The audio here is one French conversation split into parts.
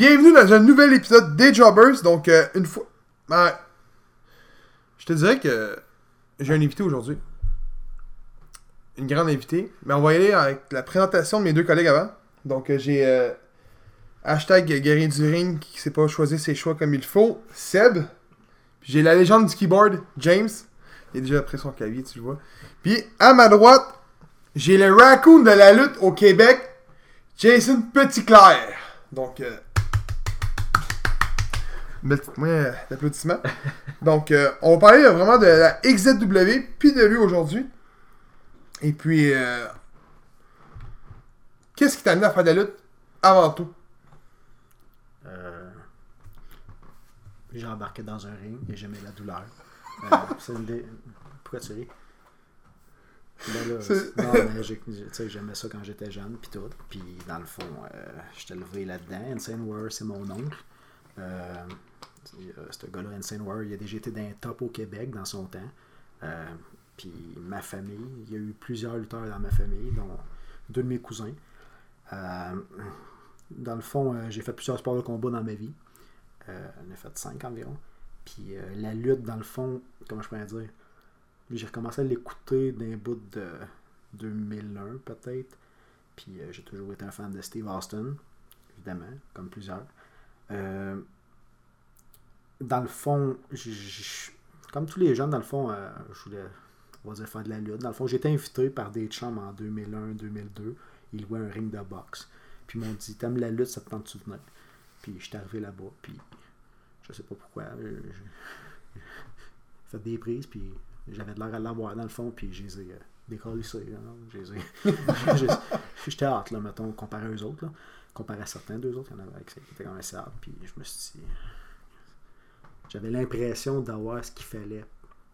Bienvenue dans un nouvel épisode des Jobbers. Donc, euh, une fois. Ben, je te dirais que j'ai un invité aujourd'hui. Une grande invitée. Mais on va y aller avec la présentation de mes deux collègues avant. Donc, euh, j'ai euh, hashtag guerrier du ring qui sait pas choisir ses choix comme il faut. Seb. Puis j'ai la légende du keyboard, James. Il est déjà après son clavier, tu le vois. Puis à ma droite, j'ai le raccoon de la lutte au Québec, Jason Petitclerc. Donc, euh, euh, d'applaudissements. Donc, euh, on va parler euh, vraiment de la XZW, puis de lui aujourd'hui. Et puis, euh, qu'est-ce qui t'a amené à faire de la lutte avant tout? Euh, j'ai embarqué dans un ring et j'aimais la douleur. Euh, c'est une des- Pourquoi tu ris? Ben là, non, mais j'ai- j'aimais ça quand j'étais jeune, puis tout. Puis dans le fond, euh, j'étais levé là-dedans. Insane Warrior, c'est mon oncle. Euh, euh, ce gars-là, Insane Warrior, il a déjà été d'un top au Québec dans son temps. Euh, puis ma famille, il y a eu plusieurs lutteurs dans ma famille, dont deux de mes cousins. Euh, dans le fond, euh, j'ai fait plusieurs sports de combat dans ma vie. J'en ai fait cinq environ. Puis la lutte, dans le fond, comment je pourrais dire? J'ai recommencé à l'écouter d'un bout de 2001 peut-être. Puis j'ai toujours été un fan de Steve Austin, évidemment, comme plusieurs. Dans le fond, j- comme tous les jeunes, dans le fond, euh, je voulais faire de la lutte. Dans le fond, j'ai été invité par des chums en 2001-2002. Ils louaient un ring de boxe. Puis ils m'ont dit T'aimes la lutte, ça te tente de venir? Puis j'étais arrivé là-bas. Puis je sais pas pourquoi. euh, J'ai fait des prises. Puis j'avais de l'air à l'avoir dans le fond. Puis je les ai euh, je- J'étais hâte, là, mettons, comparé aux autres. Comparé à certains d'eux autres, il y en avait qui étaient quand même. Puis je me suis dit. J'avais l'impression d'avoir ce qu'il fallait,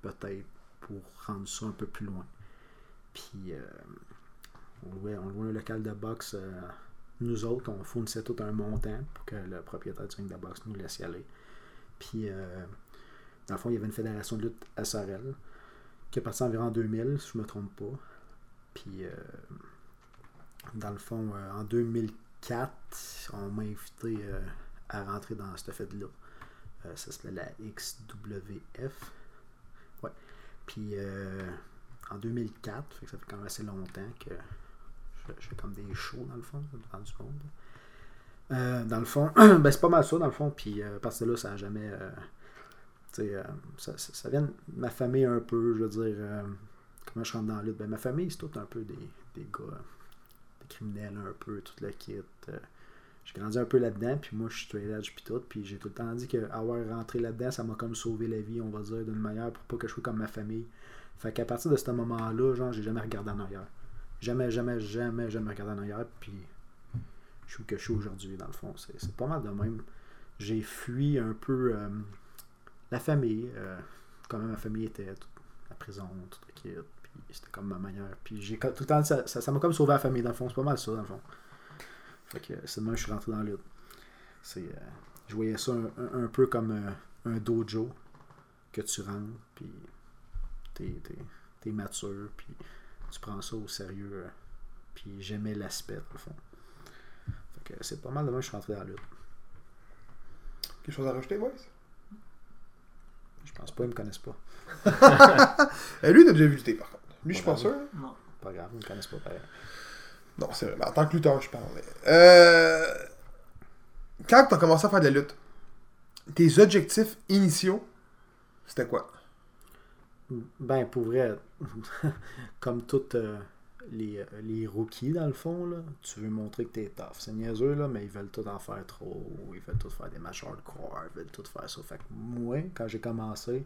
peut-être, pour rendre ça un peu plus loin. Puis, euh, on, louait, un local de boxe. euh, nous autres, on fournissait tout un montant pour que le propriétaire du ring de boxe nous laisse y aller. Puis, euh, dans le fond, il y avait une fédération de lutte SRL qui est partie environ en 2000, si je ne me trompe pas. Puis, dans le fond, en 2004, on m'a invité à rentrer dans cette fête-là. Euh, ça s'appelait la XWF. Ouais. Puis euh, en 2004, fait que ça fait quand même assez longtemps que je, je fais comme des shows dans le fond, devant du monde. Euh, dans le fond, ben c'est pas mal ça dans le fond. Puis parce que là, ça a jamais. ça, ça, ça vient de ma famille un peu, je veux dire. comment je rentre dans la lutte? Ben ma famille, c'est tout un peu des, des gars, des criminels un peu, tout le kit. J'ai grandi un peu là-dedans, puis moi je suis straight edge puis tout, puis j'ai tout le temps dit que avoir rentré là-dedans, ça m'a comme sauvé la vie, on va dire, d'une manière pour pas que je sois comme ma famille. Fait qu'à partir de ce moment-là, genre, j'ai jamais regardé en arrière. Jamais, jamais, jamais, jamais regardé en arrière, puis je suis où que je suis aujourd'hui, dans le fond. C'est pas mal de même. J'ai fui un peu euh, la famille, euh, comment ma famille était, la prison, tout le kit, puis c'était comme ma manière. Puis j'ai tout le temps, ça ça- ça m'a comme sauvé la famille, dans le fond. C'est pas mal ça, dans le fond. Fait que c'est de même que je suis rentré dans la lutte. C'est, euh, je voyais ça un, un- un peu comme euh, un dojo que tu rentres, puis t'es, t'es, t'es mature, puis tu prends ça au sérieux. euh, puis j'aimais l'aspect, le fond. Fait que c'est pas mal de même que je suis rentré dans la lutte. Quelque chose à rajouter, boys? Je pense pas, ils me connaissent pas. Euh, lui, il a déjà vu lutter, par contre. Lui, je suis pas sûr. Non. Pas grave, ils me connaissent pas pareil. Non, c'est vrai. mais En tant que lutteur, je parle. Euh... Quand tu as commencé à faire de la lutte, tes objectifs initiaux, c'était quoi? Ben, pour vrai, comme toutes euh, les, euh, les rookies, dans le fond, là, tu veux montrer que t'es tough. C'est niaiseux, là, mais ils veulent tout en faire trop. Ils veulent tout faire des matchs hardcore. Ils veulent tout faire ça. Fait que moi, quand j'ai commencé,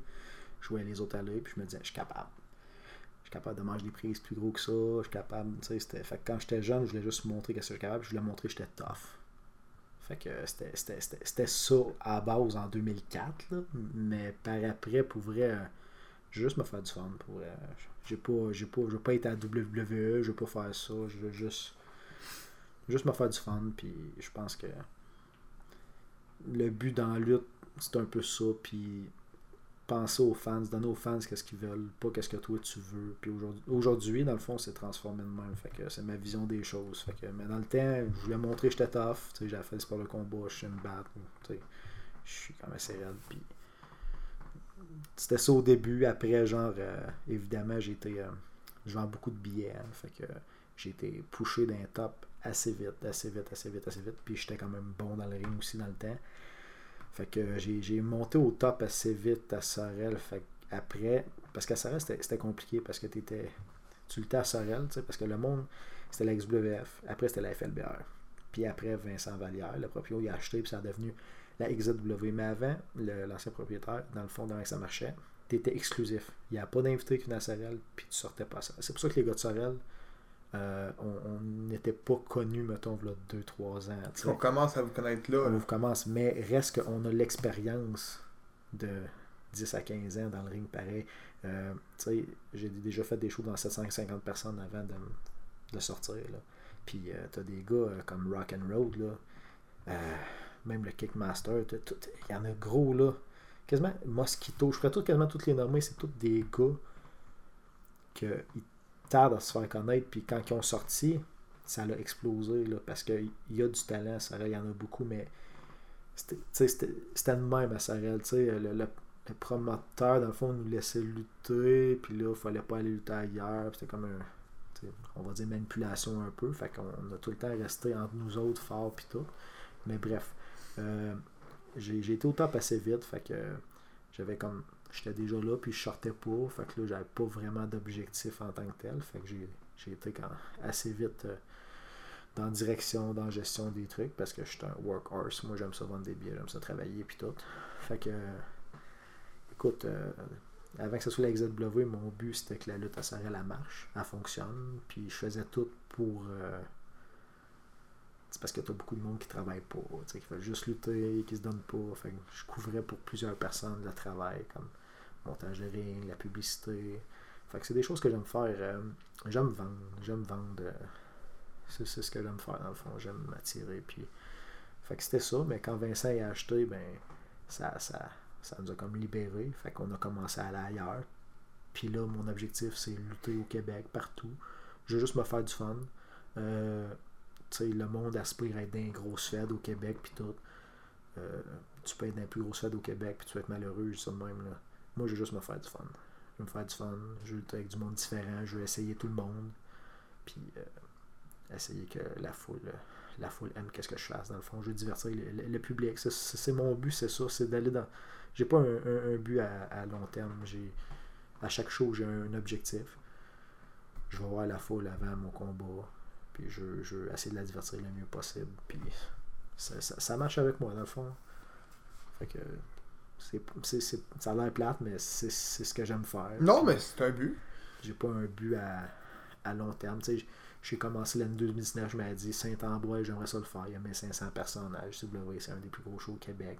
je voyais les autres aller, puis je me disais, je suis capable. Suis capable de manger des prises plus gros que ça. Je suis capable, tu sais. Fait que quand j'étais jeune, je voulais juste montrer que je suis capable. Je voulais montrer que j'étais tough. Fait que c'était, ça à base en 2004, là. Mais par après, pour vrai... je juste me faire du fun pour vrai. J'ai pas, j'ai pas, je veux pas être à WWE, je veux pas faire ça, je veux juste, juste me faire du fun. Puis je pense que le but dans la lutte, c'est un peu ça. Puis penser aux fans, donner aux fans qu'est-ce qu'ils veulent, pas qu'est-ce que toi tu veux. Puis aujourd'hui, dans le fond, c'est transformé de même. Fait que c'est ma vision des choses. Fait que, mais dans le temps, je voulais montrer que j'étais tough. J'avais fait le sport de combat, je suis une batte. Je suis quand même assez raide. Puis c'était ça au début. Après, genre, euh, évidemment, j'ai été. Euh, je vends beaucoup de billets. Hein. fait que j'ai été poussé d'un top assez vite, assez vite, assez vite, assez vite. Puis j'étais quand même bon dans le ring aussi dans le temps. Fait que j'ai monté au top assez vite à Sorel. Fait après, parce qu'à Sorel, c'était compliqué parce que étais, tu luttais à Sorel, parce que le monde, c'était la XWF. Après, c'était la FLBR. Puis après, Vincent Vallière, le propriétaire, il a acheté, puis ça a devenu la XW. Mais avant, l'ancien propriétaire, dans le fond, dans ça marchait, tu étais exclusif. Il n'y a pas d'invité qui venait à Sorel, puis tu sortais pas ça. C'est pour ça que les gars de Sorel, euh, on n'était pas connus, mettons, là, 2-3 ans. On commence à vous connaître là. On vous commence, mais reste qu'on a l'expérience de 10 à 15 ans dans le ring pareil. Euh, j'ai déjà fait des shows dans 750 personnes avant de, sortir. Là. Puis euh, t'as des gars comme Rock and Road, là, même le Kickmaster, il y en a gros là. Quasiment Mosquito, je ferais tout, quasiment toutes les normes, c'est tous des gars que tard à se faire connaître. Puis quand ils ont sorti, ça a explosé. Là, parce qu'il y a du talent, ça il y en a beaucoup, mais c'était de même à Sarel. Le, le, le, promoteur, dans le fond, nous laissait lutter. Puis là, il fallait pas aller lutter ailleurs. C'était comme un, on va dire, manipulation un peu. Fait qu'on a tout le temps resté entre nous autres, fort, puis tout. Mais bref, euh, j'ai été au top assez vite. Fait que j'avais comme j'étais déjà là, puis je sortais pas. Fait que là, j'avais pas vraiment d'objectif en tant que tel. Fait que j'ai été quand assez vite euh, dans direction, dans gestion des trucs, parce que je suis un workhorse. Moi, j'aime ça vendre des billets, j'aime ça travailler, puis tout. Fait que, écoute, euh, avant que ce soit la XW, mon but c'était que la lutte à Sarah la marche, elle fonctionne, puis je faisais tout pour. Euh, c'est parce que tu as beaucoup de monde qui travaille pas, qui veut juste lutter, qui se donne pas. Fait que je couvrais pour plusieurs personnes le travail, comme montage de ring, la publicité. Fait que c'est des choses que j'aime faire. Euh, j'aime vendre. J'aime vendre. Euh, c'est, ce que j'aime faire dans le fond. J'aime m'attirer. Puis, fait que c'était ça. Mais quand Vincent a acheté, ben ça, ça, ça nous a comme libéré. Fait qu'on a commencé à aller ailleurs. Puis là, mon objectif, c'est lutter au Québec, partout. Je veux juste me faire du fun. Euh, le monde aspire à être dans grosse fed au Québec, puis tout. tu peux être dans plus grosses fêtes au Québec, puis tu vas être malheureux, ça de même. Là. Moi, je veux juste me faire du fun. Je veux me faire du fun. Je veux être avec du monde différent. Je veux essayer tout le monde. Puis euh, essayer que la foule, la foule aime qu'est-ce que je fasse. Dans le fond, je veux divertir le, public. C'est mon but, c'est ça. C'est d'aller dans. J'ai pas un, but à, long terme. J'ai à chaque show, j'ai un, objectif. Je vais voir la foule avant mon combat. Puis je, je veux essayer de la divertir le mieux possible. Puis ça, ça marche avec moi, dans le fond. Fait que c'est, ça a l'air plate, mais c'est, ce que j'aime faire. Non, mais c'est un but. J'ai pas un but à, long terme. j'ai commencé l'année 2019, je m'ai dit Saint-Ambrois, j'aimerais ça le faire. Il y a 1500 personnes à HCW, c'est un des plus gros shows au Québec.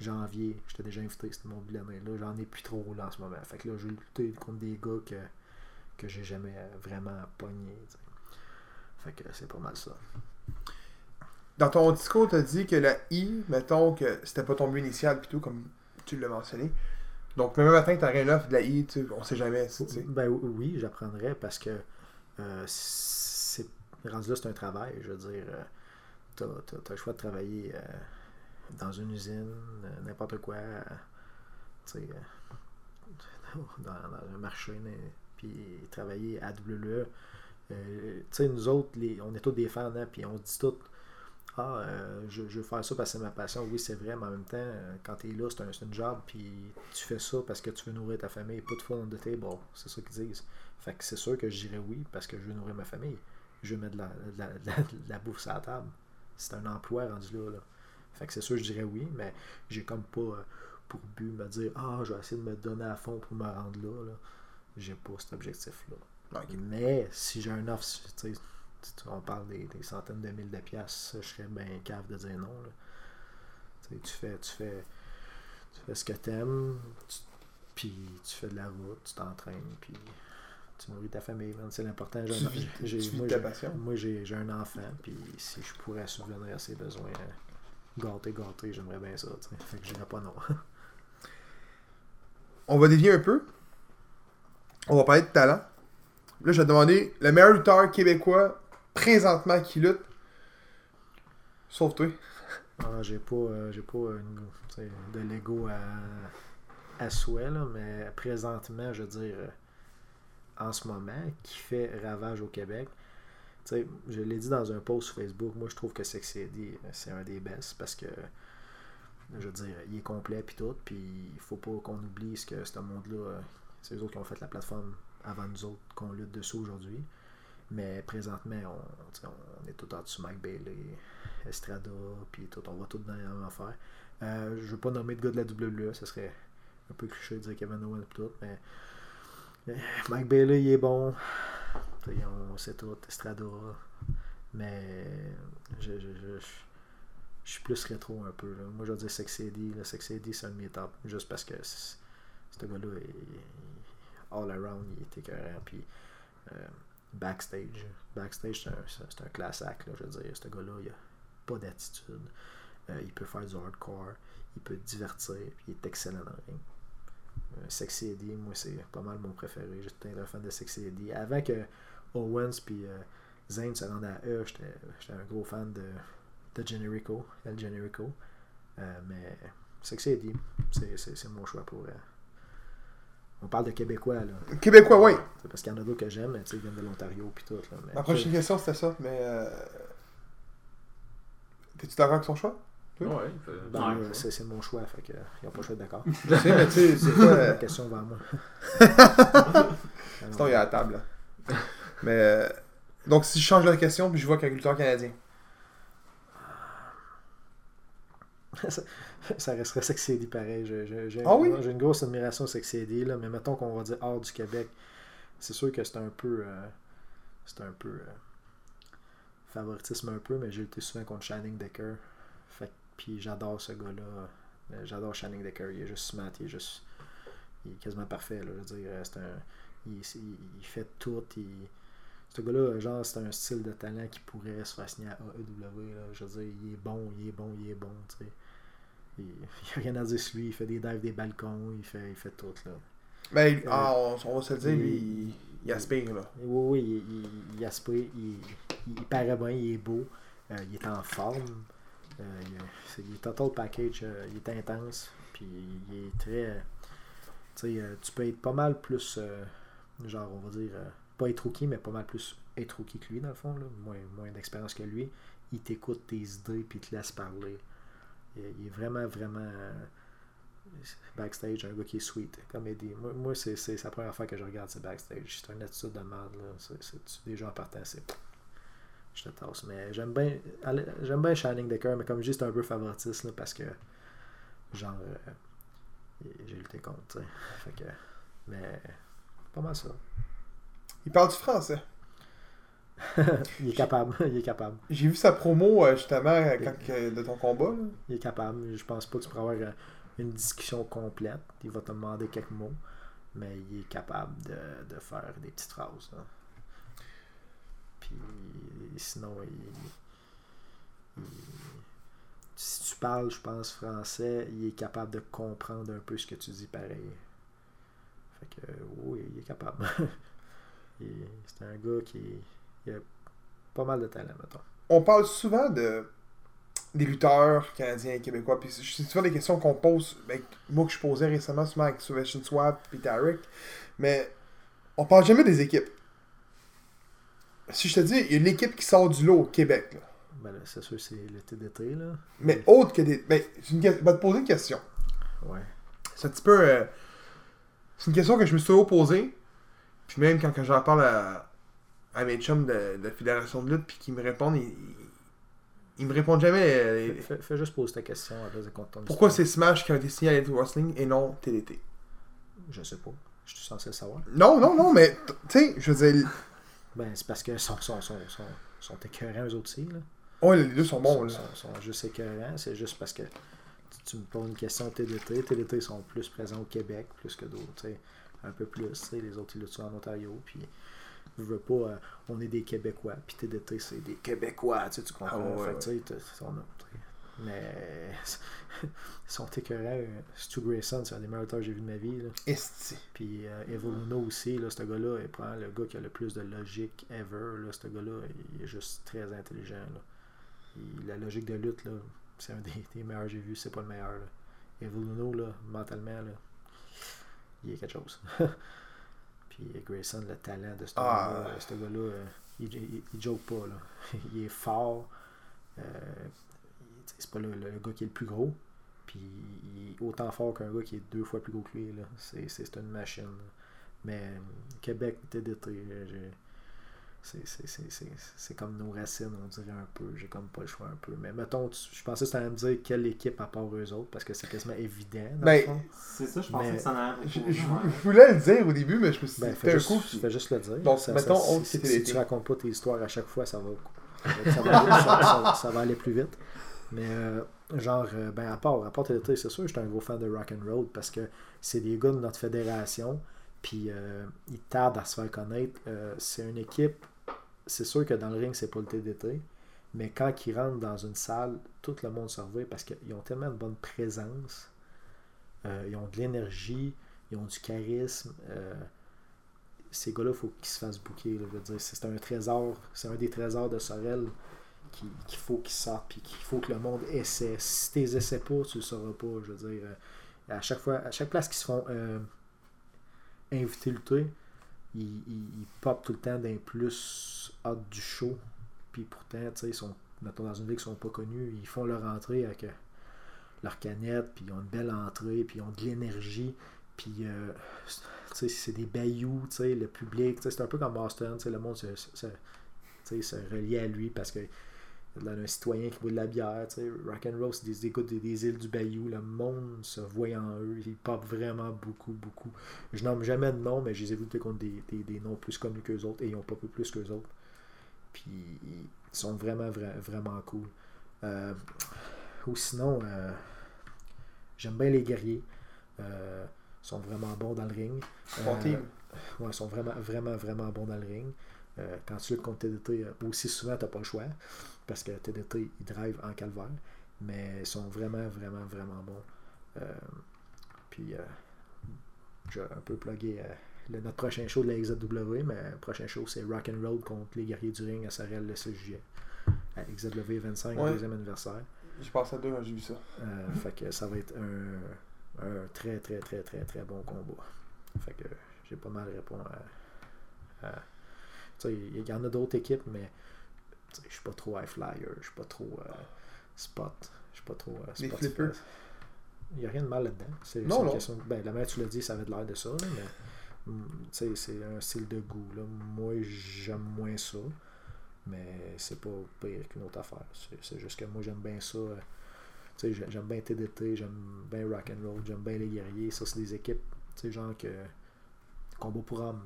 Janvier, j'étais déjà invité, c'était mon but l'année. Là, j'en ai plus trop là en ce moment. Fait que là, j'ai lutté contre des gars que, que j'ai jamais vraiment pogné. Fait que c'est pas mal ça. Dans ton discours, tu as dit que la I, mettons que c'était pas ton but initial, plutôt comme tu l'as mentionné. Donc, même matin, tu rien là, de la I, tu, on sait jamais. Ben oui, j'apprendrais parce que euh, c'est rendu là, c'est un travail. Je veux dire, euh, tu as, le choix de travailler euh, dans une usine, n'importe quoi, dans, un marché, puis travailler à WWE. tu sais, nous autres, les, on est tous des fans, hein, puis on se dit tout ah, euh, je, veux faire ça parce que c'est ma passion. Oui, c'est vrai, mais en même temps, euh, quand tu es là, c'est un, job, puis tu fais ça parce que tu veux nourrir ta famille. Put food on the table, c'est ça qu'ils disent. Fait que c'est sûr que je dirais oui parce que je veux nourrir ma famille. Je veux mettre de la, la, bouffe sur la table. C'est un emploi rendu là, Fait que c'est sûr que je dirais oui, mais j'ai comme pas euh, pour but me dire Ah, je vais essayer de me donner à fond pour me rendre là. là. J'ai pas cet objectif-là. Mais si j'ai un offre, on parle des, centaines de mille de piastres, je serais bien cave de dire non. Tu fais, tu fais, tu fais ce que t'aimes, puis tu fais de la route, tu t'entraînes, puis tu nourris ta famille. C'est l'important. J'ai, moi, moi j'ai, un enfant, puis si je pourrais subvenir à ses besoins, gâter, gâter, j'aimerais bien ça. Fait que je dirais pas non. on va dévier un peu. On va parler de talent. Là, je vais te demander le meilleur lutteur québécois présentement qui lutte. Sauf toi. Ah, j'ai pas, euh, j'ai pas sais, de Lego à, à souhait, là, mais présentement, je veux dire, euh, en ce moment, qui fait ravage au Québec. Je l'ai dit dans un post sur Facebook, moi je trouve que Sexy euh, c'est un des best parce que, je veux dire, il est complet puis tout, puis il faut pas qu'on oublie ce que ce monde-là, euh, c'est eux autres qui ont fait la plateforme avant nous autres qu'on lutte dessus aujourd'hui. Mais présentement, on, on est tout en dessous Mike Bailey, Estrada, puis tout, on va tout dans la même affaire. Euh, je veux pas nommer de gars de la WWE, ce serait un peu cliché de dire Kevin Owens et tout, mais Mike il est bon. On sait tout, Estrada. Mais je, je, je, je- suis plus rétro un peu. là. Moi, je veux dire Sexy Eddie. Là, Sexy Eddie, c'est un de. Juste parce que ce gars-là, all around, il est écœurant. Puis euh, backstage. Backstage, c'est un, un. Là, je veux dire, ce gars-là, il a pas d'attitude. Euh, il peut faire du hardcore. Il peut divertir. Il est excellent dans le ring. Euh, Sexy Eddie, moi, c'est pas mal mon préféré. J'étais un fan de Sexy Eddie. Avant que Owens puis euh, Zayn se rendent à eux, j'étais un gros fan de, de Generico, El Generico. Euh, mais Sexy Eddie, c'est mon choix pour. On parle de Québécois, là. Québécois, oui. C'est Parce qu'il y en a d'autres que j'aime, mais tu sais, ils viennent de l'Ontario puis tout. Là, mais, Ma prochaine question, c'était ça, mais. Euh... T'es-tu d'accord avec son choix Ouais, Ben, Ouais, euh, ça. c'est mon choix, fait que ils n'ont pas le choix d'accord. Je sais, mais tu sais, c'est quoi. La question va à moi. Sinon, il y a la table, là. Mais. euh, Donc, si je change la question, puis je vois qu'un lutteur canadien. ça, resterait Sexy Eddie pareil. J'ai Ah oui? une grosse admiration Sexy Eddie, là, mais mettons qu'on va dire hors du Québec. C'est sûr que c'est un peu. euh, c'est un peu. euh, favoritisme un peu, mais j'ai lutté souvent contre Shining Decker. Fait puis j'adore ce gars-là. Euh, J'adore Shining Decker. Il est juste smart, il est juste. Il est quasiment parfait. Là, je veux dire, euh, c'est un. Il, il- il fait tout. Il, ce gars-là, genre, c'est un style de talent qui pourrait se faire signer à AEW. Là. Je veux dire, il est bon, il est bon, il est bon. Il n'y a rien à dire sur lui. Il fait des dives des balcons, il fait, il fait tout, là. Ben, Euh, ah, on, va se le dire, lui, il, il aspire, là. Oui, oui, il, il, aspire, il, paraît bien, il est beau, euh, il est en forme. Euh, il, est total package, euh, il est intense, puis il est très. Tu sais, tu peux être pas mal plus, genre, on va dire, pas être rookie, mais pas mal plus être rookie que lui, dans le fond, là, moins, moins d'expérience que lui. Il t'écoute tes idées, puis il te laisse parler. Il, est vraiment, vraiment. euh, backstage, un gars qui est sweet, comme Eddie. Moi, moi c'est, la première fois que je regarde c'est backstage. C'est une attitude de merde. C'est, déjà en partant, c'est. Je te tasse. Mais j'aime bien, j'aime bien Shining Decker, mais comme c'est un peu favoritiste, là, parce que, genre, euh, j'ai lutté contre. Fait que, mais, pas mal ça. Il parle du français. il est capable, il est capable. J'ai vu sa promo, euh, justement, euh, quand, que- de ton combat, là. Il est capable. Je pense pas que tu pourras avoir euh, une discussion complète. Il va te demander quelques mots, mais il est capable de, de faire des petites phrases. là. Puis sinon, il, il- si tu parles, je pense, français, il est capable de comprendre un peu ce que tu dis pareil. Fait que oui, il est capable. C'est un gars qui il a pas mal de talent, mettons. On parle souvent de des lutteurs canadiens et québécois, puis c'est souvent des questions qu'on pose, ben, moi que je posais récemment souvent avec Sylvester Swap et Tarek, mais on parle jamais des équipes. Si je te dis, il y a une équipe qui sort du lot au Québec, là. Ben là, c'est sûr, c'est le TDT, là. mais autre que des. Ben, une... je vais te poser une question. Ouais. C'est un petit peu. euh, C'est une question que je me suis toujours posée. Puis même quand, quand j'en parle à, à mes chums de, de la Fédération de lutte, puis qu'ils me répondent, ils, ils, ils me répondent jamais. euh, Fais, juste poser ta question à base de pourquoi c'est Smash qui a été signé à Elite Wrestling et non TDT Je sais pas. Je suis censé le savoir. Non, non, non, mais tu sais, je veux dire. Ben, c'est parce que sont, sont, sont, sont, sont écœurants eux autres aussi, là. Oh, les deux sont bons, là. sont, sont juste écœurants. C'est juste parce que tu, tu me poses une question TDT. TDT sont plus présents au Québec, plus que d'autres, tu sais. Un peu plus, tu sais. Les autres, ils luttent en Ontario, puis... Je veux pas, euh, on est des Québécois, puis TDT, c'est des Québécois, tu sais, tu comprends. Ah ouais, Fait ouais. tu sais, t'as- on a- tu sais, mais ils sont écœurants. Euh, Stu Grayson, c'est un des meilleurs lutteurs que j'ai vu de ma vie. Là. Esti. Puis euh, Evoluno aussi, là, ce gars-là, il prend le gars qui a le plus de logique ever. Là, ce gars-là, il est juste très intelligent. Là. Il- la logique de lutte, là, c'est un des, des meilleurs que j'ai vu, c'est pas le meilleur. Là. Evoluno, là, mentalement, là, il est quelque chose. Puis Grayson, le talent de ce Ah. gars-là, ce gars-là, euh, il, il, il joke pas. Là. il est fort. Euh, c'est pas le, le gars qui est le plus gros. Puis il est autant fort qu'un gars qui est deux fois plus gros que lui. C'est, une machine. là. Mais euh, Québec, TDT, euh, j'ai- c'est, c'est, c'est, c'est, c'est comme nos racines, on dirait un peu. J'ai comme pas le choix un peu. Mais mettons, tu- je pensais que tu allais me dire quelle équipe à part eux autres, parce que c'est quasiment évident. Ben. C'est ça, je pensais Mais- que ça en Je, voulais le dire au début, mais je me suis dit, Ben, fais, un juste, coup. fais juste le dire. Donc, Ça- mettons, ça- on si, si tu racontes pas tes histoires à chaque fois, ça va, ça va, ça- ça- ça va aller plus vite. Mais euh, genre, euh, ben à part, à part c'est sûr, j'étais un gros fan de Rock and Roll parce que c'est des gars de notre fédération, puis euh, ils tardent à se faire connaître. Euh, c'est une équipe, c'est sûr que dans le ring, c'est pas le TDT, mais quand ils rentrent dans une salle, tout le monde se revient parce qu'ils ont tellement de bonne présence, euh, ils ont de l'énergie, ils ont du charisme. euh, ces gars-là, il faut qu'ils se fassent bouquer. c'est un trésor, c'est un des trésors de Sorel qui- qu'il faut qu'ils sortent, puis qu'il faut que le monde essaie. Si tu les essaies pas, tu le sauras pas. Je veux dire, à chaque fois, à chaque place qu'ils se font lutter, ils, ils, ils popent tout le temps d'un plus hot du show. Puis pourtant, ils sont, mettons, dans une ville qui sont pas connus, ils font leur entrée avec euh, leur canette, puis ils ont une belle entrée, puis ils ont de l'énergie. Puis, euh, c'est des bayous, le public, c'est un peu comme Boston, le monde se, se, se- se relie à lui parce que a un citoyen qui boit de la bière, tu sais, rock and roll, c'est des, gars des, des îles du Bayou, le monde se voit en eux, ils popent vraiment beaucoup, beaucoup. Je nomme jamais de nom, mais je les ai lutter contre des, des, des noms plus connus qu'eux autres et ils ont popé plus qu'eux autres. Puis ils sont vraiment, vra- vraiment cool. Euh, ou sinon, euh, j'aime bien les guerriers. Euh, ils sont vraiment bons dans le ring. Ouais, ils sont vraiment, vraiment, vraiment bons dans le ring. Euh, quand tu luttes contre TDT, euh, aussi souvent, tu n'as pas le choix. Parce que TDT, ils drive en calvaire. Mais ils sont vraiment, vraiment, vraiment bons. Euh, puis, je vais un peu le- notre prochain show de la XZW. Mais le prochain show, c'est Rock and Roll contre les guerriers du ring à Sorel le 6 juillet. À XZW 25, Ouais. deuxième anniversaire. J'ai passé à deux quand j'ai vu ça. Euh, fait que ça va être un, un très très très très très bon combat. Fait que j'ai pas mal répondu à. Il y en a d'autres équipes, mais je suis pas trop high flyer, je suis pas trop euh, spot, je suis pas trop euh, spot-. Il n'y a rien de mal là-dedans. C'est Non, non. question- ben, la que tu l'as dit, ça avait de l'air de ça, mais mm, c'est un style de goût. Là. Moi, j'aime moins ça, mais c'est pas pire qu'une autre affaire. C'est juste que moi, j'aime bien ça. euh, j'aime bien TDT, j'aime bien rock and roll, j'aime bien les guerriers. Ça, c'est des équipes, tu sais, genre que combat pour hommes.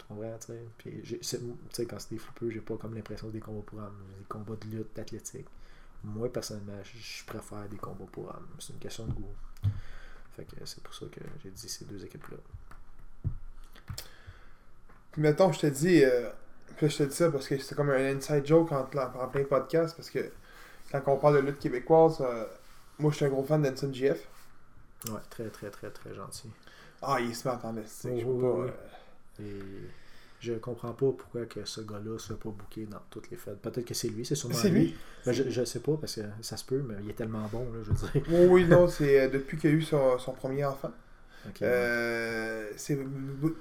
Tu comprends, tu sais? Puis, tu sais, quand c'est des flippers, j'ai pas comme l'impression des combats pour hommes. Des combats de lutte, d'athlétique. Moi, personnellement, je préfère des combats pour hommes. C'est une question de goût. Fait que c'est pour ça que j'ai dit ces deux équipes-là. Puis mettons, je te dis, euh, puis je te dis ça parce que c'est comme un inside joke en, en plein podcast, parce que quand on parle de lutte québécoise, euh, moi je suis un gros fan d'Anson GF. Ouais, très, très, très, très gentil. Ah, il est smart en esti, Oui, je oui, peux pas, oui, oui. euh, Et je comprends pas pourquoi que ce gars-là se fait pas booker dans toutes les fêtes. Peut-être que c'est lui, c'est sûrement C'est lui. Ben, je, je sais pas, parce que ça se peut, mais il est tellement bon, là, je veux dire. Oui, oui, non, c'est euh, depuis qu'il a eu son, son premier enfant. Euh, c'est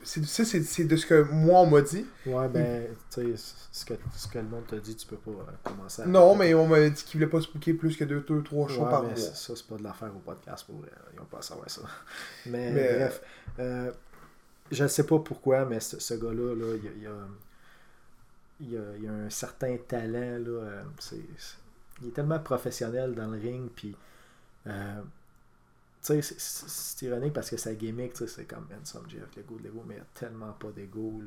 c'est- ça, c'est c'est de ce que moi on m'a dit. Ouais, ben, tu sais, ce que, ce que le monde t'a dit, tu peux pas euh, commencer à. Non, mais on m'a dit qu'il voulait pas se booker plus que 2, deux, 3 shows Ouais, par mois. ça, c'est pas de l'affaire au podcast pour vrai. Ils ont pas à savoir ça. Mais, Mais, bref, je sais pas pourquoi, mais ce, ce gars-là, là, il, a, il a- il a- un certain talent. Là, euh, il est tellement professionnel dans le ring, puis. euh, c'est- ironique parce que sa gimmick, c'est comme Handsome Jeff, l'ego de l'ego, mais il a tellement pas d'ego.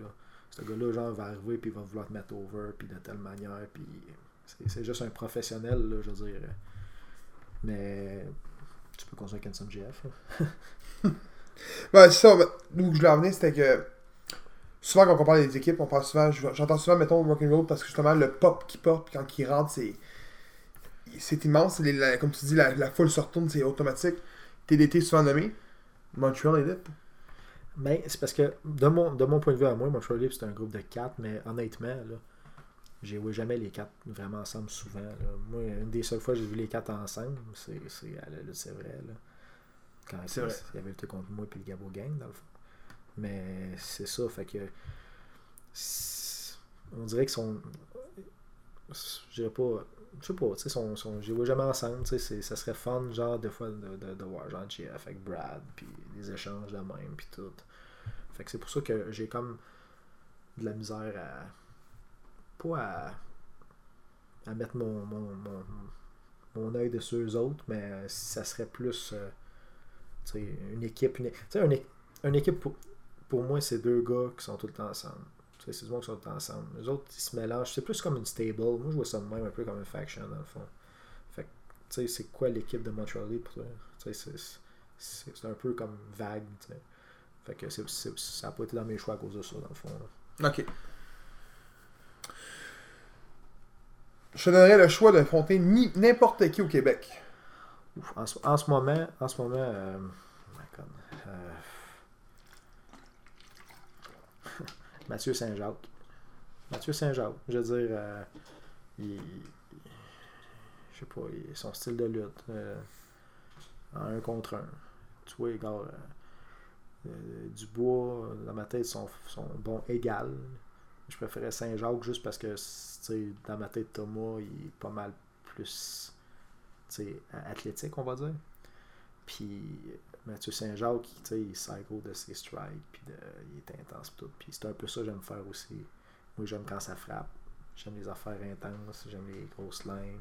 Ce gars-là, genre, va arriver, puis il va vouloir te mettre over, puis de telle manière, c'est juste un professionnel, là, je veux dire. Mais tu peux construire Handsome GF. Ben, c'est ça, d'où je voulais en c'était que souvent quand on parle des équipes, on parle souvent, j'entends souvent, mettons, Rock'n'Roll parce que justement, le pop qui pop quand il rentre, c'est. c'est immense. comme tu dis, la, foule se retourne, c'est automatique. TDT souvent nommé. Montreal Elite. Mais c'est parce que, de mon, de mon point de vue à moi, Montreal Leafs, c'est un groupe de quatre, mais honnêtement, là, j'ai joué jamais les quatre vraiment ensemble souvent. Moi, une des seules fois que j'ai vu les quatre ensemble, c'est c'est c'est vrai. Là. Quand il vrai. il y avait lutté contre moi et le Gabo Gang, dans le fond. Mais c'est ça, fait que. On dirait qu'ils sont. Je dirais pas. Je sais pas, tu sais, sont, sont, j'ai joué jamais ensemble, tu sais, ça serait fun, genre, des fois, de, de, de voir genre GF avec Brad, puis des échanges de même, puis tout. Fait que c'est pour ça que j'ai comme de la misère à. Pas à. à mettre mon, mon, mon, mon œil dessus eux autres, mais ça serait plus. euh, une équipe. Une, une, une équipe, pour, pour moi, c'est deux gars qui sont tout le temps ensemble. C'est du monde qui sont tout le temps ensemble. Les autres, ils se mélangent. C'est plus comme une stable. Moi, je vois ça de même un peu comme une faction, dans le fond. Fait tu c'est quoi l'équipe de Montreal pour c'est- un peu comme vague. Fait que ça n'a pas été dans mes choix à cause de ça, dans le fond. Ok. Je donnerais le choix d'affronter ni- n'importe qui au Québec. Ouf, en, ce, en ce moment, en ce moment, euh, oh euh, Mathieu Saint-Jacques. Mathieu Saint-Jacques, je veux dire, euh, il, je sais pas, il- son style de lutte, en un contre un. Tu vois, Dubois, dans ma tête, sont, sont bons égal. Je préférais Saint-Jacques juste parce que, dans ma tête, Thomas, il est pas mal plus athlétique, on va dire. Puis Mathieu Saint-Jacques, il cycle de ses strikes, puis de- il est intense, pis tout. Puis c'est un peu ça que j'aime faire aussi. Moi, j'aime quand ça frappe. J'aime les affaires intenses, j'aime les grosses lines.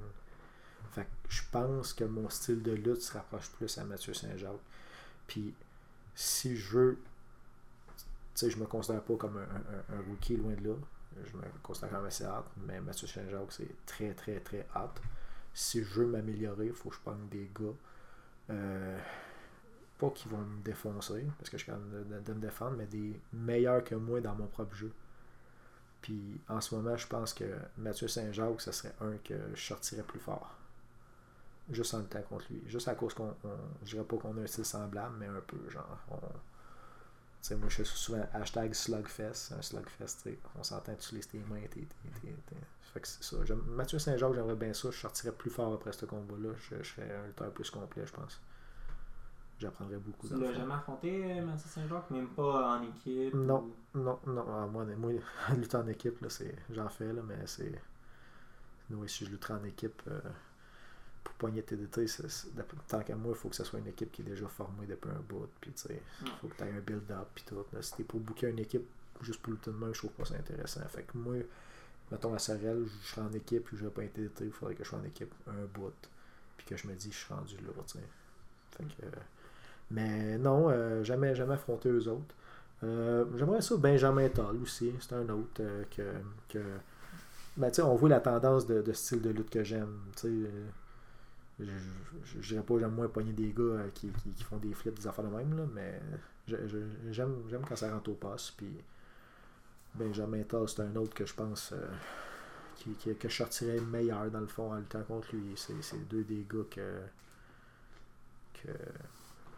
Fait que je pense que mon style de lutte se rapproche plus à Mathieu Saint-Jacques. Puis si je veux, tu sais, je me considère pas comme un, un- rookie loin de là. Je me considère comme assez hot, mais Mathieu Saint-Jacques, c'est très, très, très hot si je veux m'améliorer, il faut que je prenne des gars. euh, pas qui vont me défoncer, parce que je suis capable de, de- me défendre, mais des meilleurs que moi dans mon propre jeu. Puis en ce moment, je pense que Mathieu Saint-Jacques, ce serait un que je sortirais plus fort. Juste en luttant contre lui. Juste à cause qu'on. on- Je dirais pas qu'on a un style semblable, mais un peu, genre. On, tu sais, moi, je suis souvent hashtag slugfest. Un slugfest, on s'entend, tu laisses tes mains, tes- Fait que c'est ça. Mathieu Saint-Jacques, j'aimerais bien ça. Je sortirais plus fort après ce combat-là. Je, je serais un lutteur plus complet, je pense. J'apprendrais beaucoup. Tu l'as jamais affronté, Mathieu Saint-Jacques, même pas en équipe Non. ou- Non, non, ah, moi, moi lutter en équipe, là, c'est, j'en fais, là, mais c'est. Oui, si je lutterais en équipe, euh, pour pogner TDT, c'est, tant qu'à moi, il faut que ce soit une équipe qui est déjà formée depuis un bout, puis tu sais, il faut que tu aies un build-up, puis tout. Là, si t'es pour booker une équipe juste pour lutter de main, je trouve pas ça intéressant. Fait que moi, mettons à Sorel, je serais en équipe, puis je vais pas TDT, il faudrait que je sois en équipe un bout, puis que je me dis, je suis rendu là, euh, mais non, euh, jamais, jamais affronté eux autres. Euh, J'aimerais ça Benjamin Toll aussi. C'est un autre que. que ben, on voit la tendance de, style de lutte que j'aime. Je dirais pas j'aime moins pogner des gars qui, qui, font des flips, des affaires de même, là, mais j'aime quand ça rentre au poste. Puis Benjamin Toll, c'est un autre que je pense euh, qui, qui- que je sortirais meilleur dans le fond en luttant contre lui. C'est deux des gars que, que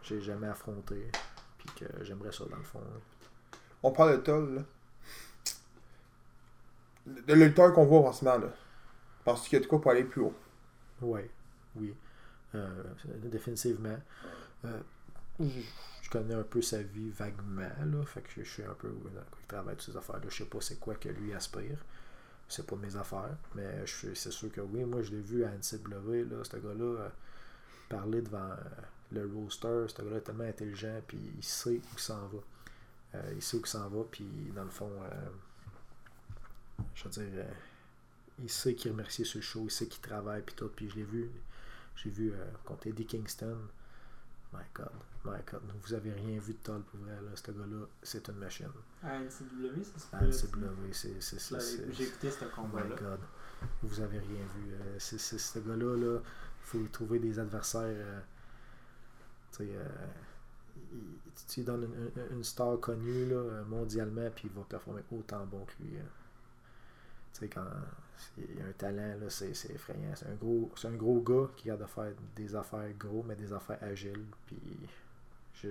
j'ai jamais affronté. Puis que j'aimerais ça dans le fond. là. On parle de Toll, là. De lutteur qu'on voit en ce moment, là. Parce qu'il y a de quoi pour aller plus haut. Ouais, oui. Euh, définitivement. Euh, je connais un peu sa vie vaguement, là. Fait que je, sais un peu où, dans quoi il travaille, toutes ces affaires-là. Je sais pas c'est quoi que lui aspire. C'est pas mes affaires. Mais suis- c'est sûr que oui. Moi, je l'ai vu à NCW, là. Ce gars-là, euh, parler devant euh, le roster. Ce gars-là est tellement intelligent, puis il sait où s'en va. Euh, il sait où s'en va, puis dans le fond, euh, je veux dire, euh, il sait qu'il remercie le show, il sait qu'il travaille, puis tout. Puis je l'ai vu, j'ai vu euh, contre Eddie Kingston. My God, my God, vous avez rien vu de Toll pour vrai, là. Ce gars-là, c'est une machine. À NCW, ça c'est bleu, c'est c'est- c'est- J'ai écouté ce Oh my. God. Vous avez rien vu. Euh, c'est, ce gars-là, là, il faut trouver des adversaires. euh, tu sais, euh, tu lui donnes une, une- une star connue là, mondialement, puis il va performer autant bon que lui. hein. Tu sais, quand il a un talent, là, c'est, effrayant. C'est un, gros, un gros gars qui a de faire des affaires gros, mais des affaires agiles. Puis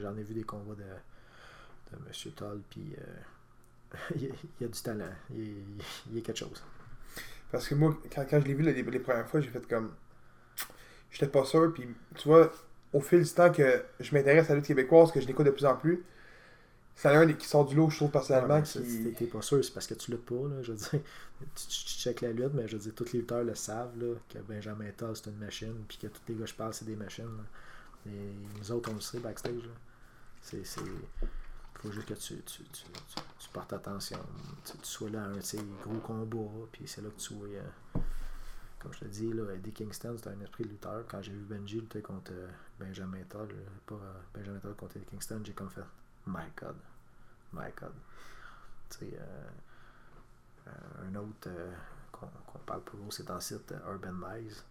j'en ai vu des combats de, de M. Toll, puis euh, il, y a, il a du talent. Il, il y a quelque chose. Parce que moi, quand, quand je l'ai vu les, les premières fois, j'ai fait comme. J'étais pas sûr, puis tu vois, au fil du temps que je m'intéresse à la lutte québécoise, que je l'écoute de plus en plus, c'est un qui sort du lot, je trouve personnellement. Ouais, qui... t'es- pas sûr, c'est parce que tu luttes pas. Là, je veux dire, tu, tu, tu checkes la lutte, mais je veux dire, tous les lutteurs le savent là, que Benjamin Toll c'est une machine, puis que tous les gars je parle, c'est des machines. là. Et nous autres, on le sait backstage. là. C'est. faut juste que tu, tu, tu, portes attention. Tu, tu sois là à un de ces gros combats, puis c'est là que tu vois. euh, comme je te dis, là, Eddie Kingston, c'est un esprit de lutteur. Quand j'ai vu Benji lutter contre euh, Benjamin euh, pas euh, Benjamin contre Eddie Kingston, j'ai comme fait My God. My God. Tu sais, euh, euh, un autre euh, qu'on parle pour vous, c'est en site euh, Urban Mize.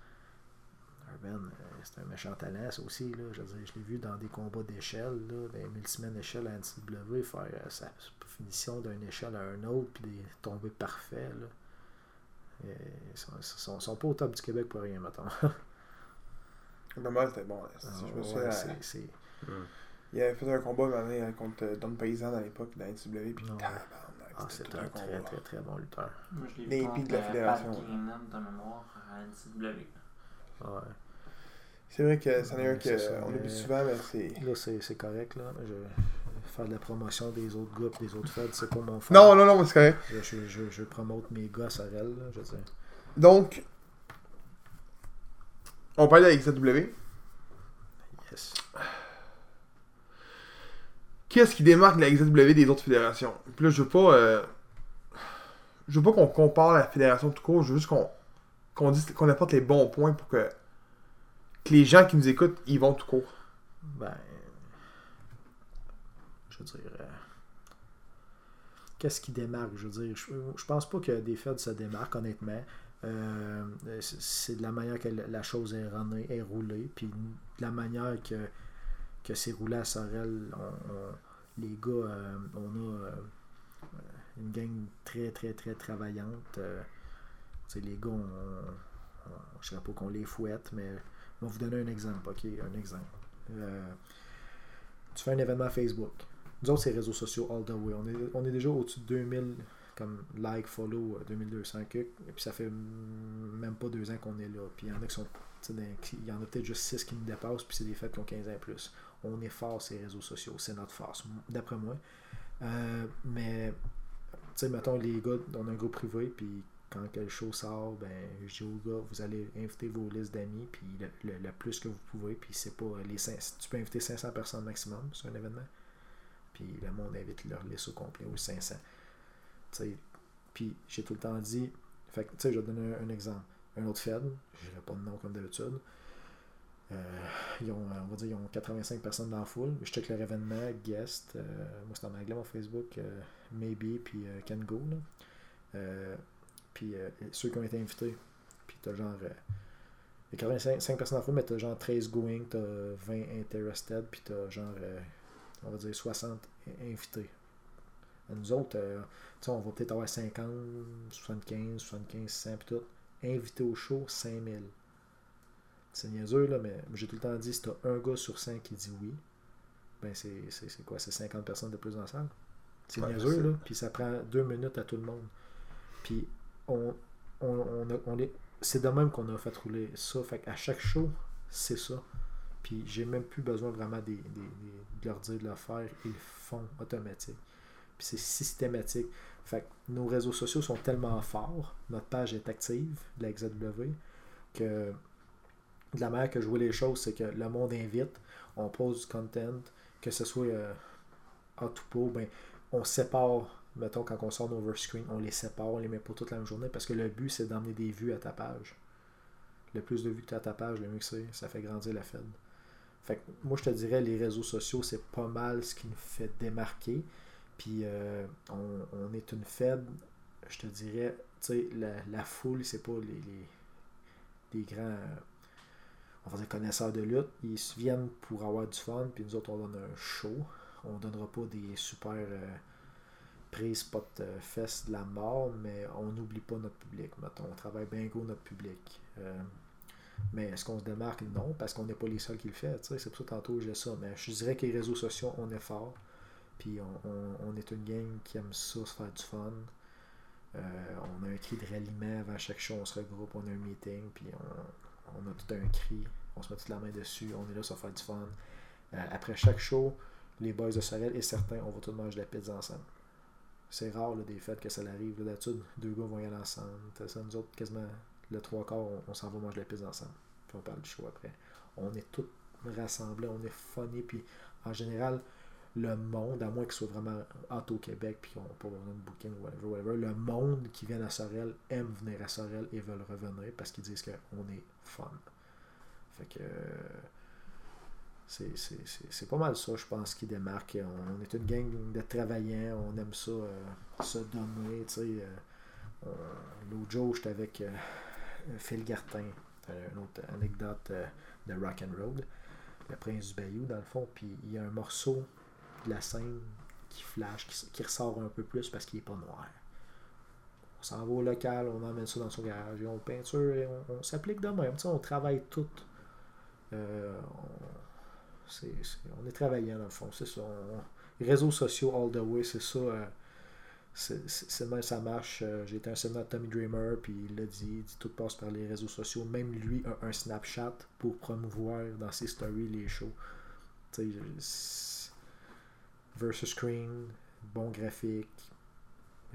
Urban, c'est un méchant talent, ça aussi. Là, je, veux dire, je l'ai vu dans des combats d'échelle, des multisemaines d'échelle à NCW, faire sa finition d'une échelle à un autre, puis des tombées parfaites. Ils sont, ils sont, sont pas au top du Québec pour rien, mettons. Vraiment, c'était bon. Si je me Ouais, c'est- c'est- il avait fait un combat euh, contre euh, Don Paysan à l'époque dans la NCW, puis ah, c'était un un très, combat. très, très bon lutteur. Moi, je l'ai Les vu hippies contre de la euh, fédération. Pat Keenan de mémoire à NCW. Ouais. C'est vrai que c'en est un qu'on mais- oublie souvent, mais c'est. Là, c'est c'est correct. Là. Je faire de la promotion des autres et des autres feds, c'est pas mon fort. Non, non, non, c'est correct. Je, je, je, je promote mes gars à Sorel, là, je veux dire. Donc, on parle de la XW. Yes. Qu'est-ce qui démarque la XW des autres fédérations? Puis là, je veux pas. euh, Je veux pas qu'on compare la fédération tout court, je veux juste qu'on qu'on apporte les bons points pour que, que les gens qui nous écoutent, ils vont tout court. Ben. Je veux dire. euh, Qu'est-ce qui démarque? Je veux dire, je, pense pas que des feds se démarquent, honnêtement. Euh, c'est- de la manière que la chose est, est roulée, puis de la manière que, que c'est roulé à Sorel. les gars, euh, on a euh, une gang très, très, très travaillante. euh, les gars, je ne dirais pas qu'on les fouette, mais on va vous donner un exemple, ok? Un exemple. Tu fais un événement Facebook. Nous autres, c'est réseaux sociaux all the way. On est, déjà au-dessus de 2000 comme like, follow, euh, 2200 cucs. Et puis ça fait même pas deux ans qu'on est là. Puis il y en a qui sont. Il y en a peut-être juste 6 qui nous dépassent, puis c'est des fêtes qui ont 15 ans et plus. On est fort ces réseaux sociaux. C'est notre force, d'après moi. Euh, mais, tu sais, mettons, les gars, on a un groupe privé, puis quand que le show sort, ben, je dis aux gars, vous allez inviter vos listes d'amis, puis le, le- plus que vous pouvez, puis c'est pas les 5, tu peux inviter 500 personnes maximum sur un événement, puis le monde invite leur liste au complet, ou 500. Tu sais, puis j'ai tout le temps dit, tu sais, je vais donner un, exemple. Un autre Fed, je dirais pas de nom comme d'habitude, ils ont, on va dire, ils ont 85 personnes dans la foule. Je check leur événement, guest, euh, moi c'est en anglais mon Facebook, euh, Maybe, puis euh, Can Go. Euh, puis euh, ceux qui ont été invités. Puis t'as genre. euh, il y a 85 personnes en foule, mais t'as genre 13 going, t'as 20 interested, puis t'as genre, euh, on va dire 60 i- invités. Nous autres, euh, on va peut-être avoir 50, 75, 75, 100, puis tout. Invités au show, 5000. C'est niaiseux, là, mais j'ai tout le temps dit, si t'as un gars sur 100 qui dit oui, ben c'est quoi, c'est 50 personnes de plus dans la salle? C'est Ouais, niaiseux, là, puis ça prend deux minutes à tout le monde. Puis on, on, on, c'est de même qu'on a fait rouler ça. Fait qu'à chaque show, c'est ça. Puis j'ai même plus besoin vraiment des, des- des- de leur dire de le faire. Ils font automatique. Puis c'est systématique. Fait que nos réseaux sociaux sont tellement forts, notre page est active de la XW, que de la manière que je vois les choses, c'est que le monde invite, on pose du content, que ce soit euh, hot ou pas, ben, on sépare, mettons, quand on sort nos overscreen, on les sépare, on les met pas toute la même journée, parce que le but, c'est d'emmener des vues à ta page. Le plus de vues que tu as à ta page, le mieux que c'est, ça fait grandir la Fed. Fait que moi, je te dirais, les réseaux sociaux, c'est pas mal ce qui nous fait démarquer. Puis, euh, on, est une Fed, je te dirais, tu sais, la, la foule, c'est pas les, les, les grands, euh, on dire connaisseurs de lutte. Ils viennent pour avoir du fun, puis nous autres, on donne un show. On donnera pas des super. euh, Spot euh, Fest de la mort, mais on n'oublie pas notre public. On travaille bien gros notre public. Euh, mais est-ce qu'on se démarque? Non, parce qu'on n'est pas les seuls qui le font. C'est pour ça tantôt j'ai ça. Mais je dirais que les réseaux sociaux, on est fort. Puis on, est une gang qui aime ça, se faire du fun. Euh, on a un cri de ralliement avant chaque show, on se regroupe, on a un meeting, puis on, a tout un cri, on se met toute la main dessus, on est là, ça faire du fun. après chaque show, les boys de Sorel et certains, on va tous manger de la pizza ensemble c'est rare des fêtes que ça arrive. D'habitude, deux gars vont y aller ensemble. Ça, nous autres, quasiment le trois quarts, on, s'en va manger la pizza ensemble. Puis on parle du show après. On est tous rassemblés, on est funny. Puis en général, le monde, à moins qu'il soit vraiment hâte au Québec, puis qu'on pas besoin de booking whatever, whatever, le monde qui vient à Sorel aime venir à Sorel et veulent revenir parce qu'ils disent qu'on est fun. Fait que c'est pas mal ça, je pense, qui démarque. On, est une gang de travaillants, on aime ça, euh, se donner. Euh, L'autre j'étais avec euh, Phil Gartin, une autre anecdote de Rock le prince du Bayou, dans le fond. Puis il y a un morceau de la scène qui flash, qui, ressort un peu plus parce qu'il n'est pas noir. On s'en va au local, on emmène ça dans son garage, on peinture et on, s'applique de même. on travaille tout on est travaillant dans le fond, c'est ça. réseaux sociaux all the way, c'est ça. Euh, c'est même ça marche. Euh, j'ai été un séminaire de Tommy Dreamer, puis il l'a dit, dit, tout passe par les réseaux sociaux. Même lui a un Snapchat pour promouvoir dans ses stories les shows. Versus screen, bon graphique,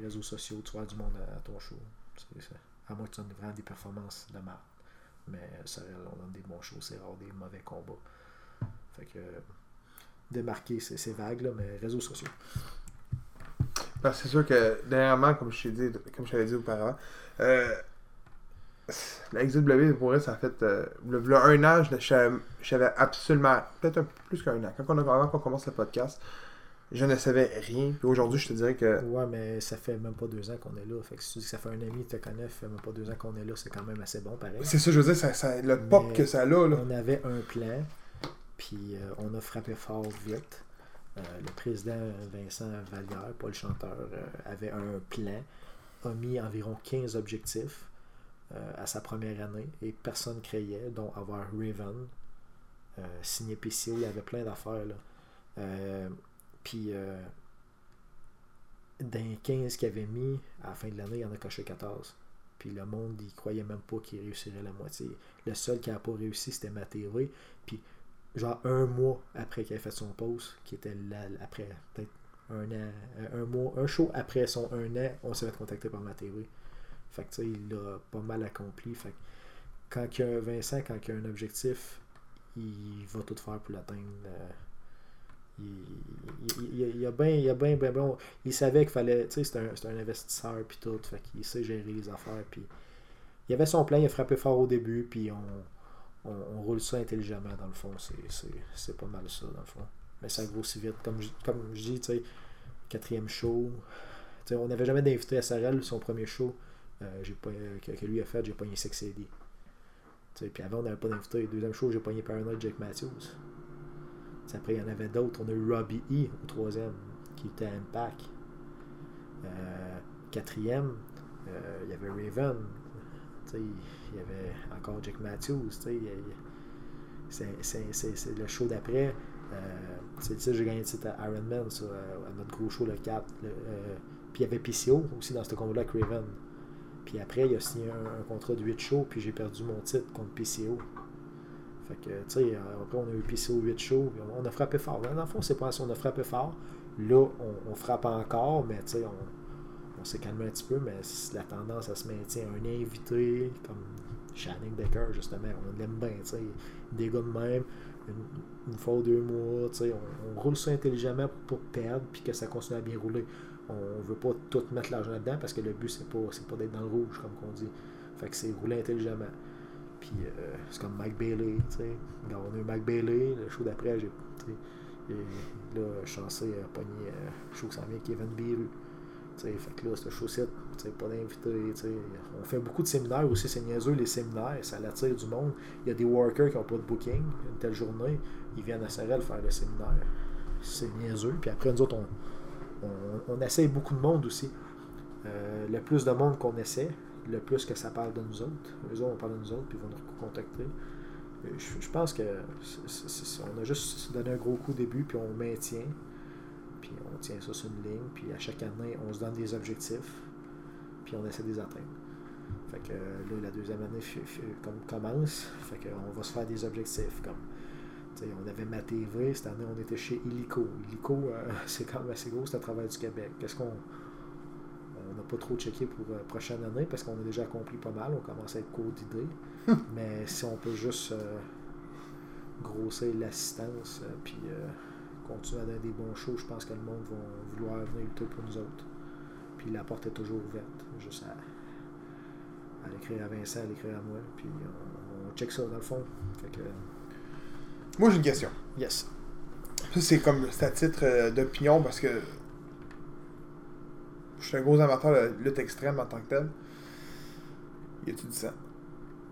réseaux sociaux, tu vois du monde à, ton show. À moins que tu aies vraiment des performances de marque. Mais ça, on donne des bons shows, c'est rare des mauvais combats. Fait que démarquer, c'est vague, là, mais réseaux sociaux. Que c'est sûr que dernièrement, comme je t'ai dit, comme je t'avais dit auparavant, euh, la XW pour ça a fait euh, le, un an, je absolument, peut-être un peu plus qu'un an. Quand on, a, avant qu'on commence le podcast, je ne savais rien. Puis aujourd'hui, je te dirais que. Ouais, mais ça fait même pas deux ans qu'on est là. Fait que si tu dis que ça fait un ami qui te connaît, ça fait même pas deux ans qu'on est là, c'est quand même assez bon, pareil. C'est ça, je veux dire, ça, le pop que ça a là. On avait un plan. Puis euh, on a frappé fort vite. Euh, le président Vincent Vallière, pas le chanteur, euh, avait un plan, a mis environ 15 objectifs à sa première année et personne ne créait, dont avoir Raven, signé PCO, il y avait plein d'affaires. Puis dans les 15 qu'il avait mis, à la fin de l'année, il en a coché 14. Puis le monde, il croyait même pas qu'il réussirait la moitié. Le seul qui n'a pas réussi, c'était Mathévé. Puis genre un mois après qu'il ait fait son post, qui était là, après peut-être un an, un mois, un show après son un an, on s'est fait contacter par ma TV. Fait que tu sais, il a pas mal accompli. Fait que quand il y a un Vincent, quand il y a un objectif, il va tout faire pour l'atteindre. Euh, il, il, a bien, il. Il savait qu'il fallait, tu sais, c'est un, un, investisseur puis tout, fait qu'il sait gérer les affaires. Puis il avait son plan, il a frappé fort au début, puis on, on, roule ça intelligemment, dans le fond. C'est pas mal ça, dans le fond. Mais ça grossit vite. Comme je, comme je dis, tu sais, quatrième show. on n'avait jamais d'invité à Sarel, son premier show euh, pas, que, lui a fait, j'ai pogné Sex. Puis avant, on n'avait pas d'invité. Deuxième show, j'ai pogné Paranoid Jack Matthews. Après, il y en avait d'autres. On a eu Robbie E au troisième, qui était à Impact. Euh, quatrième, euh, il y avait Raven, il y avait encore Jack Matthews. C'est le show d'après. Euh, c'est j'ai gagné le titre à Ironman, ça, à notre gros show le 4. Euh, puis il y avait PCO aussi dans ce combat-là avec Raven. Puis après, il a signé un, contrat de 8 shows, puis j'ai perdu mon titre contre PCO. Fait que, tu sais, après, on a eu PCO 8 shows, on a frappé fort. Dans le fond, c'est pas si on a frappé fort. Là, on, on frappe encore, mais on, on s'est calmé un petit peu, mais la tendance, à se maintient. Un invité, comme Shannon Decker, justement, on l'aime bien, tu sais. Des gars de même, une, fois ou deux mois, on, roule ça intelligemment pour perdre, puis que ça continue à bien rouler. On veut pas tout mettre l'argent là-dedans, parce que le but, c'est pas, pas d'être dans le rouge, comme on dit. Fait que c'est rouler intelligemment. Puis euh, c'est comme Mike Bailey, tu sais. On a eu Mike Bailey, le show d'après, j'ai. Là, je suis censé pogner euh, le show qui s'en vient Kevin Beru. Fait que là, c'est chaussette, pas d'invité. On fait beaucoup de séminaires aussi, c'est niaiseux les séminaires, ça attire du monde. Il y a des workers qui n'ont pas de booking une telle journée, ils viennent à Sorel faire le séminaire. C'est niaiseux. Puis après, nous autres, on, on essaye beaucoup de monde aussi. Euh, le plus de monde qu'on essaie, le plus que ça parle de nous autres. Eux autres, on parle de nous autres, puis ils vont nous contacter. Euh, Je, pense que on a juste donné un gros coup au début, puis on maintient. Puis on tient ça sur une ligne, puis à chaque année, on se donne des objectifs, puis on essaie de les atteindre. Fait que euh, là, la deuxième année comme commence, fait que on va se faire des objectifs. Comme, on avait ma TV, cette année on était chez Illico. Illico, euh, c'est quand même assez gros, c'est à travers du Québec. Qu'est-ce qu'on. On n'a pas trop checké pour la prochaine année parce qu'on a déjà accompli pas mal, on commence à être court d'idées. Mais si on peut juste euh, grossir l'assistance, euh, puis euh, continuer à donner des bons shows, je pense que le monde va vouloir venir lutter pour nous autres. Puis la porte est toujours ouverte, juste à, à l'écrire à Vincent, à l'écrire à moi, puis on, on check ça dans le fond. Fait que, Moi, j'ai une question. yes. Ça, c'est comme c'est à titre euh, d'opinion parce que je suis un gros amateur de lutte extrême en tant que tel. Y a-tu du sang?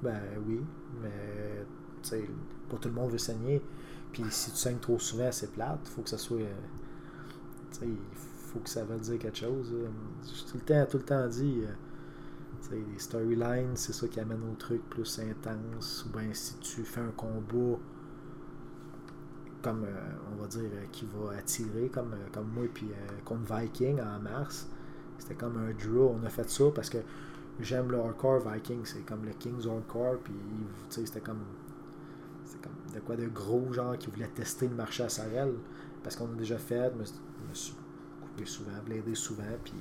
Ben oui, mais tu sais, pas tout le monde veut saigner. Puis si tu saignes trop souvent, c'est plate. Faut que ça soit. euh, tu sais, il faut que ça veuille dire quelque chose. là. J'ai tout le temps, tout le temps dit. euh, tu sais, les storylines, c'est ça qui amène au truc plus intense. Ou bien si tu fais un combat comme euh, on va dire euh, qui va attirer comme, euh, comme moi puis euh, contre Viking en mars c'était comme un draw on a fait ça parce que j'aime le hardcore Viking c'est comme le King's hardcore puis c'était comme comme de quoi de gros genre qui voulait tester le marché à Sorel parce qu'on a déjà fait je me, suis- coupé souvent bladé souvent puis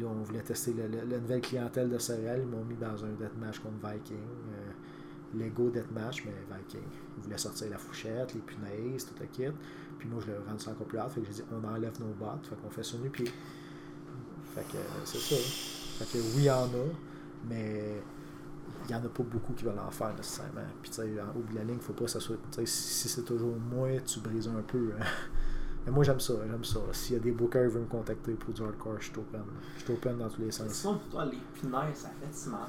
là on voulait tester le- le- la nouvelle clientèle de Sorel ils m'ont mis dans un deathmatch contre Viking euh, Lego Deathmatch, mais Viking. Ils voulaient sortir la fourchette, les punaises, tout le kit. Puis moi, je l'ai rendu ça encore plus hard. Fait que j'ai dit, on enlève nos bottes. Fait qu'on fait ça nu pied. Fait que euh, c'est ça. Fait que oui, il y en a, mais il n'y en a pas beaucoup qui veulent en faire nécessairement. Puis tu sais, en haut de la ligne, faut pas que ça soit. Si si c'est toujours moi, tu brises un peu. hein. Mais moi, j'aime ça. J'aime ça. S'il y a des bookers qui veulent me contacter pour du hardcore, je suis open. Je suis open dans tous les sens. Sinon, pour toi, les punaises, ça fait si mal.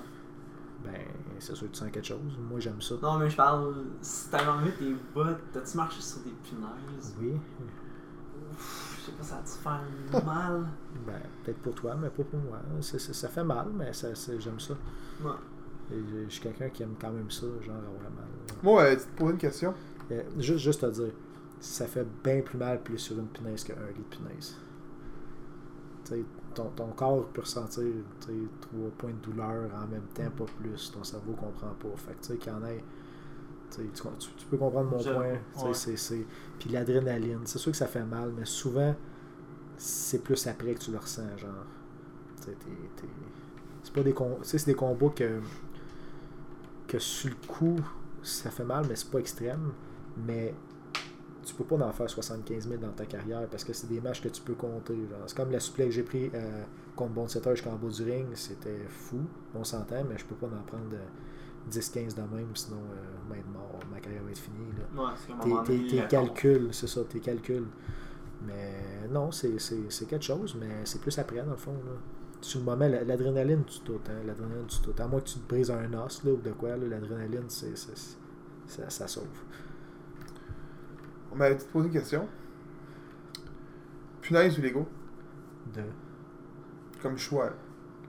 Ben, c'est sûr que tu sens quelque chose. Moi, j'aime ça. Non, mais je parle. Si t'avais enlevé tes bottes, t'as-tu marché sur des punaises Oui. Ouf, sais pas, ça a dû faire mal. Ben, peut-être pour toi, mais pas pour moi. Ça fait mal, mais ça, j'aime ça. Ouais. Et je, suis quelqu'un qui aime quand même ça, genre avoir mal. Moi, euh, tu te poses une question. Euh, juste, juste à dire, ça fait bien plus mal plus sur une punaise qu'un lit de punaise. Tu sais, ton, ton corps peut ressentir tu sais, trois points de douleur en même temps, pas plus. Ton cerveau comprend pas. Fait que tu sais, qu'il y en ait. Tu, peux comprendre mon Je- point. ouais. Puis l'adrénaline, c'est sûr que ça fait mal, mais souvent, c'est plus après que tu le ressens. Genre, c'est pas des, com- c'est des combats que, que sur le coup, ça fait mal, mais c'est pas extrême. Mais tu peux pas en faire 75 000 dans ta carrière parce que c'est des matchs que tu peux compter. C'est comme la supplé que j'ai pris euh, contre Bon jusqu'en bas du ring, c'était fou, on s'entend, mais je peux pas en prendre 10-15 de même, sinon euh, mort, ma carrière va être finie. Là. Ouais, Tes, tes- la- calculs, c'est ça, tes calculs. Mais non, c'est quelque chose, mais c'est plus après, dans le fond. Là. Sur le moment, la- l'adrénaline, tu tout. Hein, l'adrénaline, tu tout. À moins que tu te brises un os là, ou de quoi, là, l'adrénaline, c'est c'est- ça, ça sauve. On m'avait dit de poser une question. Punaise ou Lego? De, Comme choix.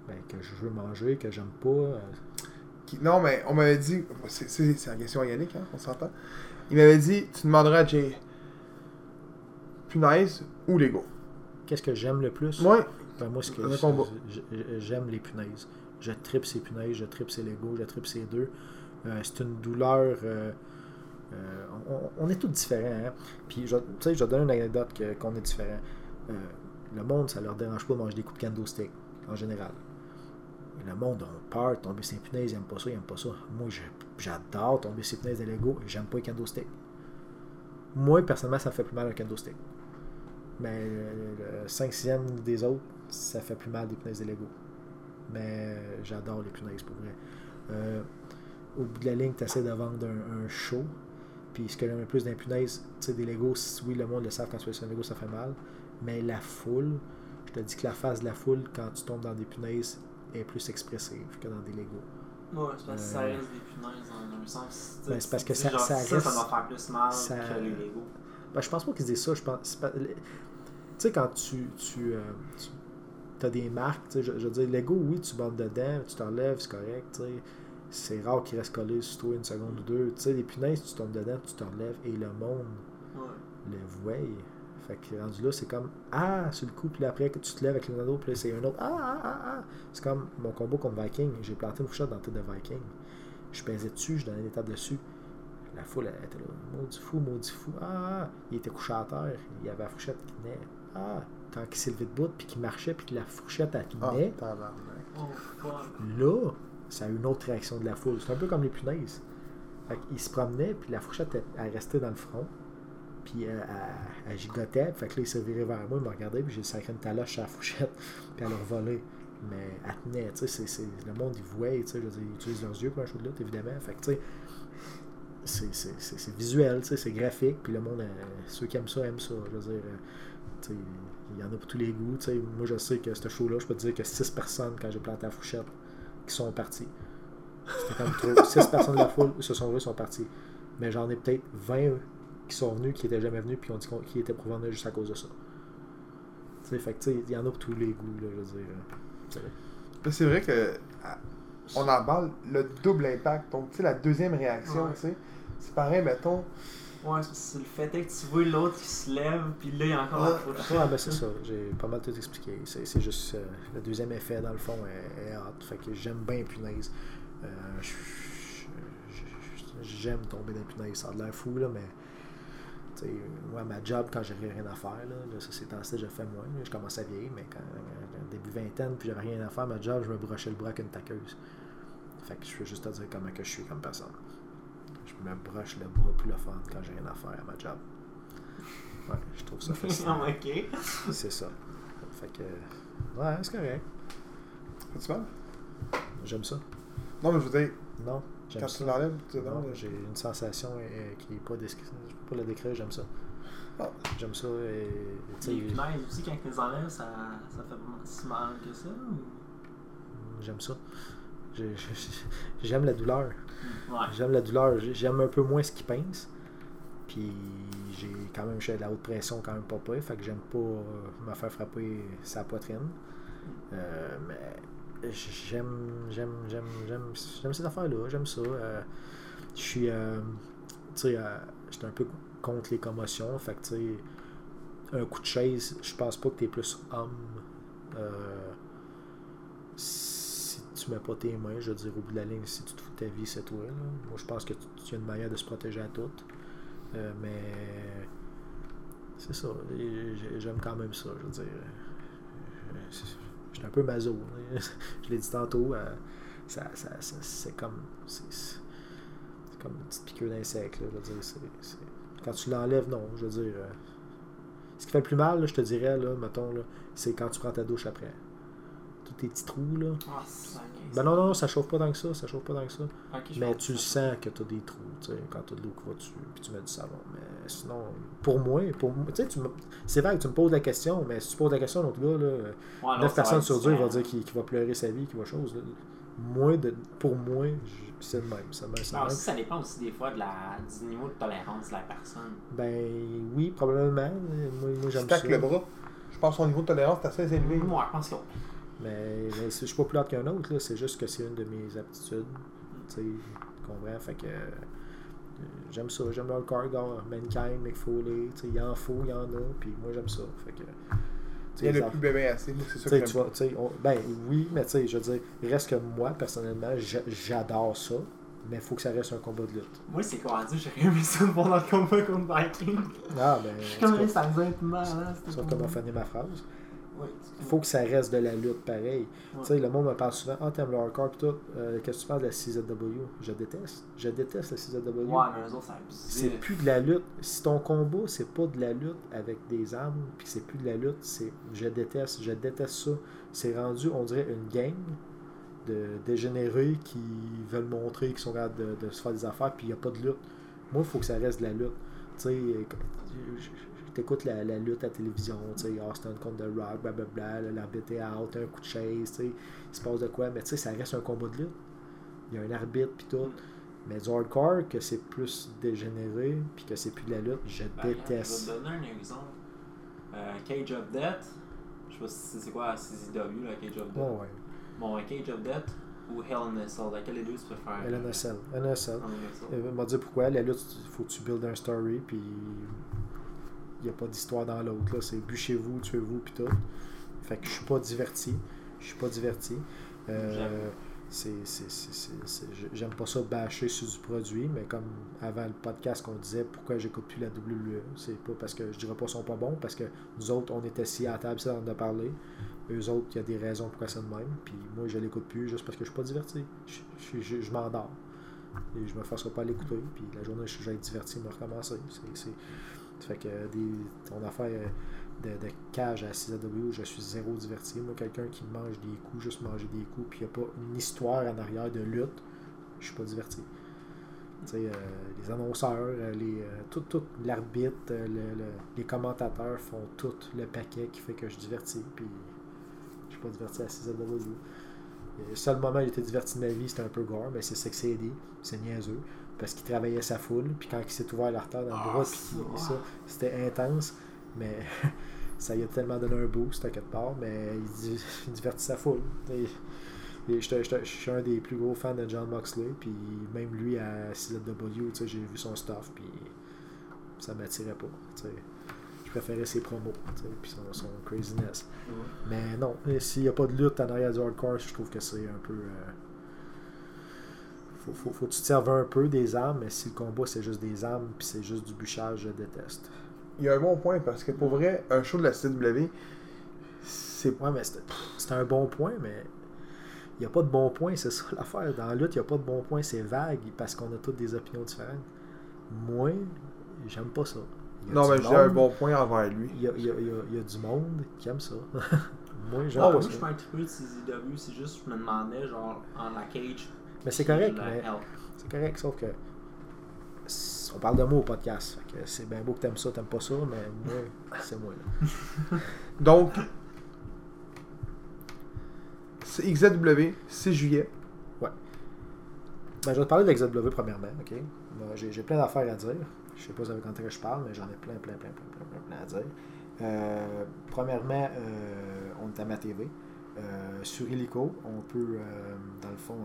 ben, que je veux manger, que j'aime pas. euh, Qui- Non, mais on m'avait dit. C'est la question Yannick, hein, on s'entend. Il m'avait dit tu demanderas à Jay. Punaise ou Lego Qu'est-ce que j'aime le plus? Ouais. Ben, moi, ce que j'aime les punaises. Je tripe ces punaises, je tripe ces Lego, je tripe ces deux. Euh, c'est une douleur. euh, euh, on, on est tous différents. Hein? Puis, tu sais, je vais donner une anecdote qu'on est différents. Le monde, ça leur dérange pas de manger des coups de kendo stick, en général. Le monde a peur tomber ses punaises, ils aiment pas ça, ils aiment pas ça. Moi, j'adore tomber ses punaises de Lego, j'aime pas les kendo stick. Moi, personnellement, ça fait plus mal un kendo stick. Mais le, 5-6e des autres, ça fait plus mal des punaises de Lego. Mais euh, j'adore les punaises pour vrai. Euh, au bout de la ligne, tu essaies de vendre un, show. Puis ce que j'aime le plus d'un punaise, tu sais, des Legos, oui, le monde le savent quand tu fais sur un Lego, ça fait mal. Mais la foule, je te dis que la face de la foule, quand tu tombes dans des punaises, est plus expressive que dans des Legos. Ouais, c'est parce que ça Euh, reste des punaises en un sens. tu Ben, c'est parce que tu ça- genre, ça ça, reste- ça doit faire plus mal ça- que les Lego. Ben, je pense pas qu'ils disent ça. Je pense, c'est pas- le- sais, quand tu, tu, as des marques, tu sais, je, je veux dire, Lego, oui, tu bandes dedans, tu t'enlèves, c'est correct, tu. C'est rare qu'il reste collé sur toi une seconde ou deux. Tu sais, les punaises, tu tombes dedans, tu t'enlèves et le monde Ouais. le voit. Fait que rendu là, c'est comme Ah, sur le coup, puis après que tu te lèves avec le nado, puis là, c'est un autre Ah, ah, ah, ah. C'est comme mon combo contre Viking. J'ai planté une fourchette dans la tête de Viking. Je pesais dessus, je donnais des tables dessus. La foule, elle était là. Maudit fou, maudit fou. Ah, ah. il était couché à terre. Il y avait la fourchette qui tenait. Ah, quand il s'est levé de bout, puis qu'il marchait, puis que la fourchette, elle Ah, tenait. tabarnak. Oh. Là, ça a eu une autre réaction de la foule. C'est un peu comme les punaises. Fait il se promenait, puis la fourchette, elle restait dans le front. Puis elle, elle- gigotait. Fait que là, il s'est viré vers moi, il m'a regardé, puis j'ai sacré une taloche sur la fourchette. Puis elle a revolé. Mais elle tenait, tu sais, le monde, il voit, tu sais, ils utilisent leurs yeux pour un show de lutte, évidemment. Fait que, tu sais, c'est- visuel, c'est graphique, puis le monde, euh, ceux qui aiment ça, aiment ça. Je veux dire, euh, il y en a pour tous les goûts. Moi, je sais que ce show-là, je peux te dire que 6 personnes, quand j'ai planté la fourchette, qui sont partis. C'était comme trop. 6 personnes de la foule se sont levées, sont partis. Mais j'en ai peut-être 20 qui sont venus, qui n'étaient jamais venus, puis qui ont dit qu'ils étaient venir juste à cause de ça. Tu sais, fait que, tu sais, il y en a pour tous les goûts, là, je veux dire. euh, c'est vrai que on emballe le double impact. Donc, tu sais, la deuxième réaction, Ouais. tu sais, c'est pareil, mettons. Ouais, c'est- le fait est que tu vois l'autre qui se lève, puis là, il y a encore. Ouais, ben c'est ça. J'ai pas mal tout expliqué. C'est c'est juste euh, le deuxième effet, dans le fond, est, est hot. Fait que j'aime bien punaise. Euh, j'aime tomber dans les punaises. Ça a l'air fou, là, mais. Tu sais, moi, ma job, quand j'avais rien à faire, là, là, ça c'est temps-ci, je fais moins. là. Je commence à vieillir, mais quand, quand début vingtaine, puis j'avais rien à faire, ma job, je me brochais le bras avec une taqueuse. Fait que je veux juste te dire comment que je suis comme personne. Je me broche le bras plus le fun quand j'ai rien à faire à ma job. Ouais, je trouve ça fascinant. ok. C'est ça. Fait que. Ouais, c'est correct. Fais-tu mal? J'aime ça. Non, mais je veux dire, Non, j'aime quand tu ça. l'enlèves, tu Non, non, j'ai une sensation euh, qui est pas descri- Pas la décrire, j'aime ça. Ah. J'aime ça et. tu Les punaises aussi, quand ils les enlèvent, ça, ça fait vraiment si mal que ça ou- J'aime ça. J'ai- j'ai- J'aime la douleur. Ouais. J'aime la douleur. J'ai- J'aime un peu moins ce qui pince. Puis j'ai quand même j'ai de la haute pression quand même pas pire. Fait que j'aime pas euh, me faire frapper sa poitrine. Euh, mais j'aime j'aime j'aime j'aime j'aime ces affaires-là. J'aime ça. Euh, je suis euh, tu sais euh, j'étais un peu contre les commotions. Fait que tu sais un coup de chaise, je pense pas que t'es plus homme. Euh, si tu mets pas tes mains, je veux dire, au bout de la ligne, si tu te fous de ta vie, c'est toi. Moi, je pense que tu, tu as une manière de se protéger à toutes. Euh, mais c'est ça. J'aime quand même ça. Je veux dire, j'étais un peu maso. je l'ai dit tantôt. euh, ça, ça- c'est comme. Comme une petite piqûre d'insecte. là, Je veux dire, c'est- c'est- quand tu l'enlèves, non. Je veux dire. euh, ce qui fait le plus mal, là, je te dirais, là, mettons, là, c'est quand tu prends ta douche après. Tous tes petits trous, là. Ah, ça Ben non, non, ça chauffe pas tant que ça, ça chauffe pas tant que ça. Mais tu le sens que tu as des trous, tu sais, quand tu as de l'eau qui va dessus, puis tu mets du savon. Mais sinon, pour moi, pour moi, tu sais, c'est vrai que tu me poses la question, mais si tu poses la question à l'autre gars, là, Ouais, non, 9 ça personnes sur 10 vont dire qu'il va pleurer sa vie, qu'il va chose. là. Moi, de, pour moi, c'est le même. Aussi, ça dépend aussi des fois de la, du niveau de tolérance de la personne. Ben oui, probablement. Moi, moi j'aime ça. stack le bras. Je pense que son niveau de tolérance est assez élevé. Moi, je pense que Mais, mais je suis pas plus hâte qu'un autre, là. c'est juste que c'est une de mes aptitudes. Tu sais, comprends? Fait que euh, j'aime ça, j'aime le gars, Mankind, Mick Foley, tu sais, il y en faut, il y en a, puis moi j'aime ça. Fait que, Il y a les le aff- plus bébé assez. C'est ça que tu vois, on- ben oui, mais tu sais, je veux dire, il reste que moi, personnellement, j'a- j'adore ça, mais il faut que ça reste un combat de lutte. moi, c'est quoi dire, j'aurais aimé ça pendant le combat contre Viking. Ah, ben, Je suis en comme, ça nous être mal, hein, c'est comment finir ma phrase. Il faut que ça reste de la lutte pareil. Ouais. Tu sais, le monde me parle souvent, ah, t'aimes le hardcore pis tout, Euh, qu'est-ce que tu parles de la CZW Je déteste. Je déteste la CZW. Ouais, mais eux autres, C'est plus de la lutte. Si ton combat, c'est pas de la lutte avec des armes, puis c'est plus de la lutte, c'est je déteste, je déteste ça. C'est rendu, on dirait, une gang de dégénérés qui veulent montrer qu'ils sont capables de, de se faire des affaires, puis il n'y a pas de lutte. Moi, il faut que ça reste de la lutte. Tu sais, t'écoutes la, la lutte à la télévision, tu sais, Austin contre The Rock, blablabla, l'arbitre est out, un coup de chaise, tu sais, il se passe de quoi, mais tu sais, ça reste un combat de lutte. Il y a un arbitre, puis tout. Mais du hardcore, que c'est plus dégénéré, puis que c'est plus de la lutte, je Ben, déteste. Je vais te donner un exemple. Euh, Cage of Death. Je sais pas si c'est quoi CZW, là, Cage of Death. Ouais. Bon, un Cage of Death ou Hell in a Cell. Laquelle des deux tu préfères? LNSL. LNSL. Hell in a Cell. M'a dit pourquoi. La lutte, il faut que tu builds un story, puis il n'y a pas d'histoire dans l'autre. là. C'est bûchez-vous, tuez-vous, puis tout. Fait que je suis pas diverti. Je suis pas diverti. Euh, j'aime pas ça bâcher sur du produit, mais comme avant le podcast qu'on disait pourquoi j'écoute plus la WWE, c'est pas parce que je dirais pas qu'ils sont pas bons, parce que nous autres, on était assis à la table, ça on en a parlé. Eux autres, il y a des raisons pourquoi c'est de même. Puis moi, je l'écoute plus juste parce que je suis pas diverti. Je, je, je- je m'endors. Et je me forcerai pas à l'écouter. Puis la journée je vais être diverti, me recommencer. C'est, fait que des, ton affaire de, cage à 6AW, je suis zéro diverti. Moi, quelqu'un qui mange des coups, juste manger des coups, puis il n'y a pas une histoire en arrière de lutte, je suis pas diverti. Euh, les annonceurs, euh, les, euh, tout, tout l'arbitre, le- le- les commentateurs font tout le paquet qui fait que je suis diverti. Puis je suis pas diverti à 6AW. Le seul moment où j'étais diverti de ma vie, c'était un peu gore, mais c'est Sexy c'est niaiseux, parce qu'il travaillait sa foule, puis quand il s'est ouvert l'artère dans le Ah, bras, ça. puis ça, c'était intense, mais ça lui a tellement donné un boost à quelque part, mais il, di- il divertit sa foule. Et, et je suis un des plus gros fans de John Moxley, puis même lui à CZW, j'ai vu son stuff, puis ça m'attirait pas. tu sais. Je préférais ses promos, puis son, son craziness. Ouais. Mais non, s'il n'y a pas de lutte en arrière du hardcore, je trouve que c'est un peu. euh, faut, faut, faut que tu te serves un peu des armes, mais si le combat c'est juste des armes puis c'est juste du bûchage, je déteste. Il y a un bon point parce que pour vrai, un show de la CW, c'est Ouais, mais c'est un bon point, mais il n'y a pas de bon point, c'est ça l'affaire. Dans la lutte, il n'y a pas de bon point, c'est vague parce qu'on a toutes des opinions différentes. Moi, j'aime pas ça. Non, mais j'ai un bon point envers lui. Il y a, il y a- il y a- il y a du monde qui aime ça. Moi, j'aime Ah, pas moi, ça. je suis pas de CZW, c'est juste, je me demandais, genre, en la cage. Mais c'est correct, mais. C'est correct, sauf que on parle de moi au podcast. C'est bien beau que t'aimes ça, t'aimes pas ça, mais moi, c'est moi là. Donc, c'est XW, 6 juillet. Ben, je vais te parler de premièrement, ok? Ben, j'ai, plein d'affaires à dire. Je sais pas avec quand je parle, mais j'en ai plein, plein, plein, plein, plein, plein, à dire. Euh, premièrement, euh, on est à ma TV. Euh, sur Illico, on peut, dans le fond,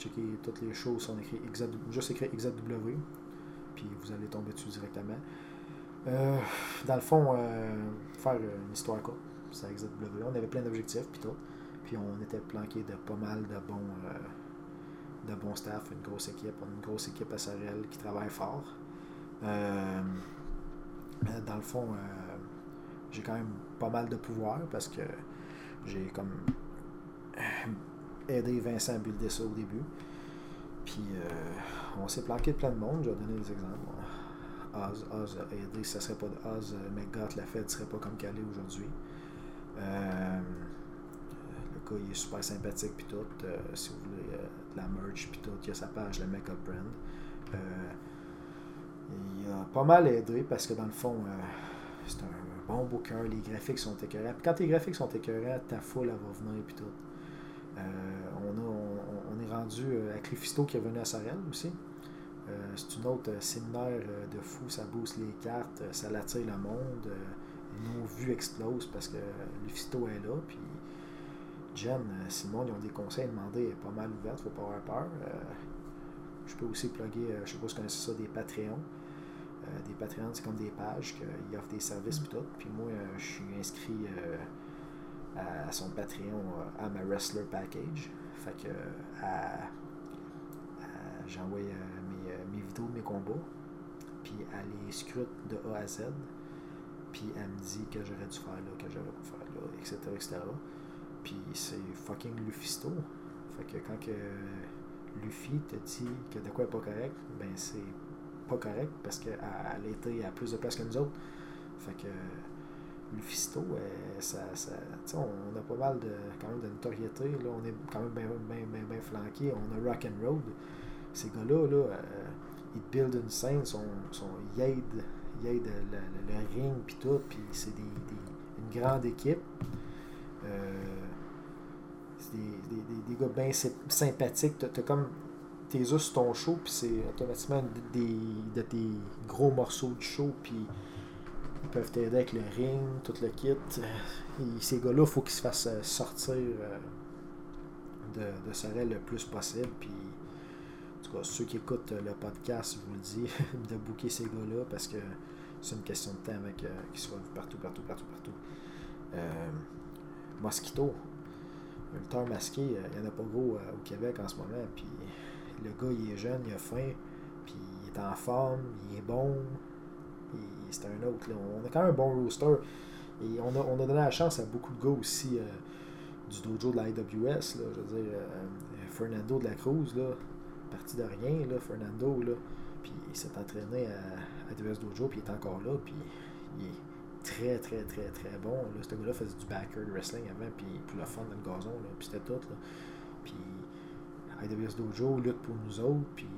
checker toutes les choses. On écrit juste écrire XW, puis vous allez tomber dessus directement. Euh, dans le fond, euh, faire une histoire courte, à XW. On avait plein d'objectifs, puis tout. Puis on était planqué de pas mal de bons. euh, de bon staff, une grosse équipe. On a une grosse équipe à Sorel qui travaille fort. Euh, dans le fond, j'ai quand même pas mal de pouvoir parce que j'ai comme aidé Vincent à builder ça au début. Puis euh, on s'est planqué de plein de monde, je vais donner des exemples. Oz, Oz a aidé, ça serait pas de Oz, euh, McGott l'a fait, serait pas comme Calais aujourd'hui. Euh, le gars, il est super sympathique puis tout. Si vous voulez de la merch puis tout, il y a sa page, le Makeup Brand. Il a pas mal aidé parce que dans le fond, c'est un bon booker, les graphiques sont écœurants. Puis quand tes graphiques sont écœurants, ta foule, va venir puis tout. Euh, on, est rendu euh, avec Lufisto qui est venu à Sorel aussi. Euh, c'est une autre euh, séminaire euh, de fou, ça booste les cartes, euh, ça l'attire le monde. euh, nos vues explosent parce que Lufisto est là. Puis Jen, euh, Simon, ils ont des conseils à demander, pas mal ouverte, faut pas avoir peur. Euh, je peux aussi plugger, euh, je sais pas si vous connaissez ça, des Patreons. Euh, des Patreons, c'est comme des pages qui offrent des services tout. Puis moi, euh, je suis inscrit euh, à, son Patreon, euh, à ma Wrestler Package. Fait que euh, j'envoie euh, mes, mes vidéos mes combats. Puis elle les scrute de A à Z. Puis elle me dit que j'aurais dû faire là, que j'aurais pas faire là, etc. etc. Puis c'est fucking Lufisto. Fait que quand que Luffy te dit que de quoi est pas correct, ben c'est pas correct parce qu'elle elle a été à plus de place que nous autres. Fait que Lufisto, euh, ça, ça, on a pas mal de, quand même de notoriété. Là, on est quand même bien bien flanqué. On a Rock and. Ces gars-là, là, euh, ils te buildent une scène, ils aident, ils aident le, le- ring puis tout, puis c'est des, une grande équipe. Euh, c'est des, des, des, gars bien sy- sympathiques. T'as t'as comme tes os sur ton show, puis c'est automatiquement des, de tes gros morceaux de show, puis peuvent t'aider avec le ring, tout le kit. Et ces gars-là, il faut qu'ils se fassent euh, sortir euh, de, de Sorel le plus possible. Puis, en tout cas, ceux qui écoutent euh, le podcast, je vous le dis, de booker ces gars-là parce que c'est une question de temps avec euh, qu'ils soient partout, partout, partout, partout. Euh, Mosquito, lutteur masqué, euh, il n'y en a pas gros euh, au Québec en ce moment. Puis, le gars, il est jeune, il a faim, puis il est en forme, il est bon. C'est un autre. Là. On a quand même un bon roster. Et on a, on a donné la chance à beaucoup de gars aussi euh, du dojo de la IWS. Là, je veux dire, euh, Fernando de la Cruz, là, parti de rien, là, Fernando. Là, puis il s'est entraîné à IWS Dojo, puis il est encore là. Puis il est très, très, très, très bon. Là. Ce gars-là faisait du backer wrestling avant, puis pour le fun dans le gazon. Là, puis c'était tout. Puis IWS Dojo lutte pour nous autres. Puis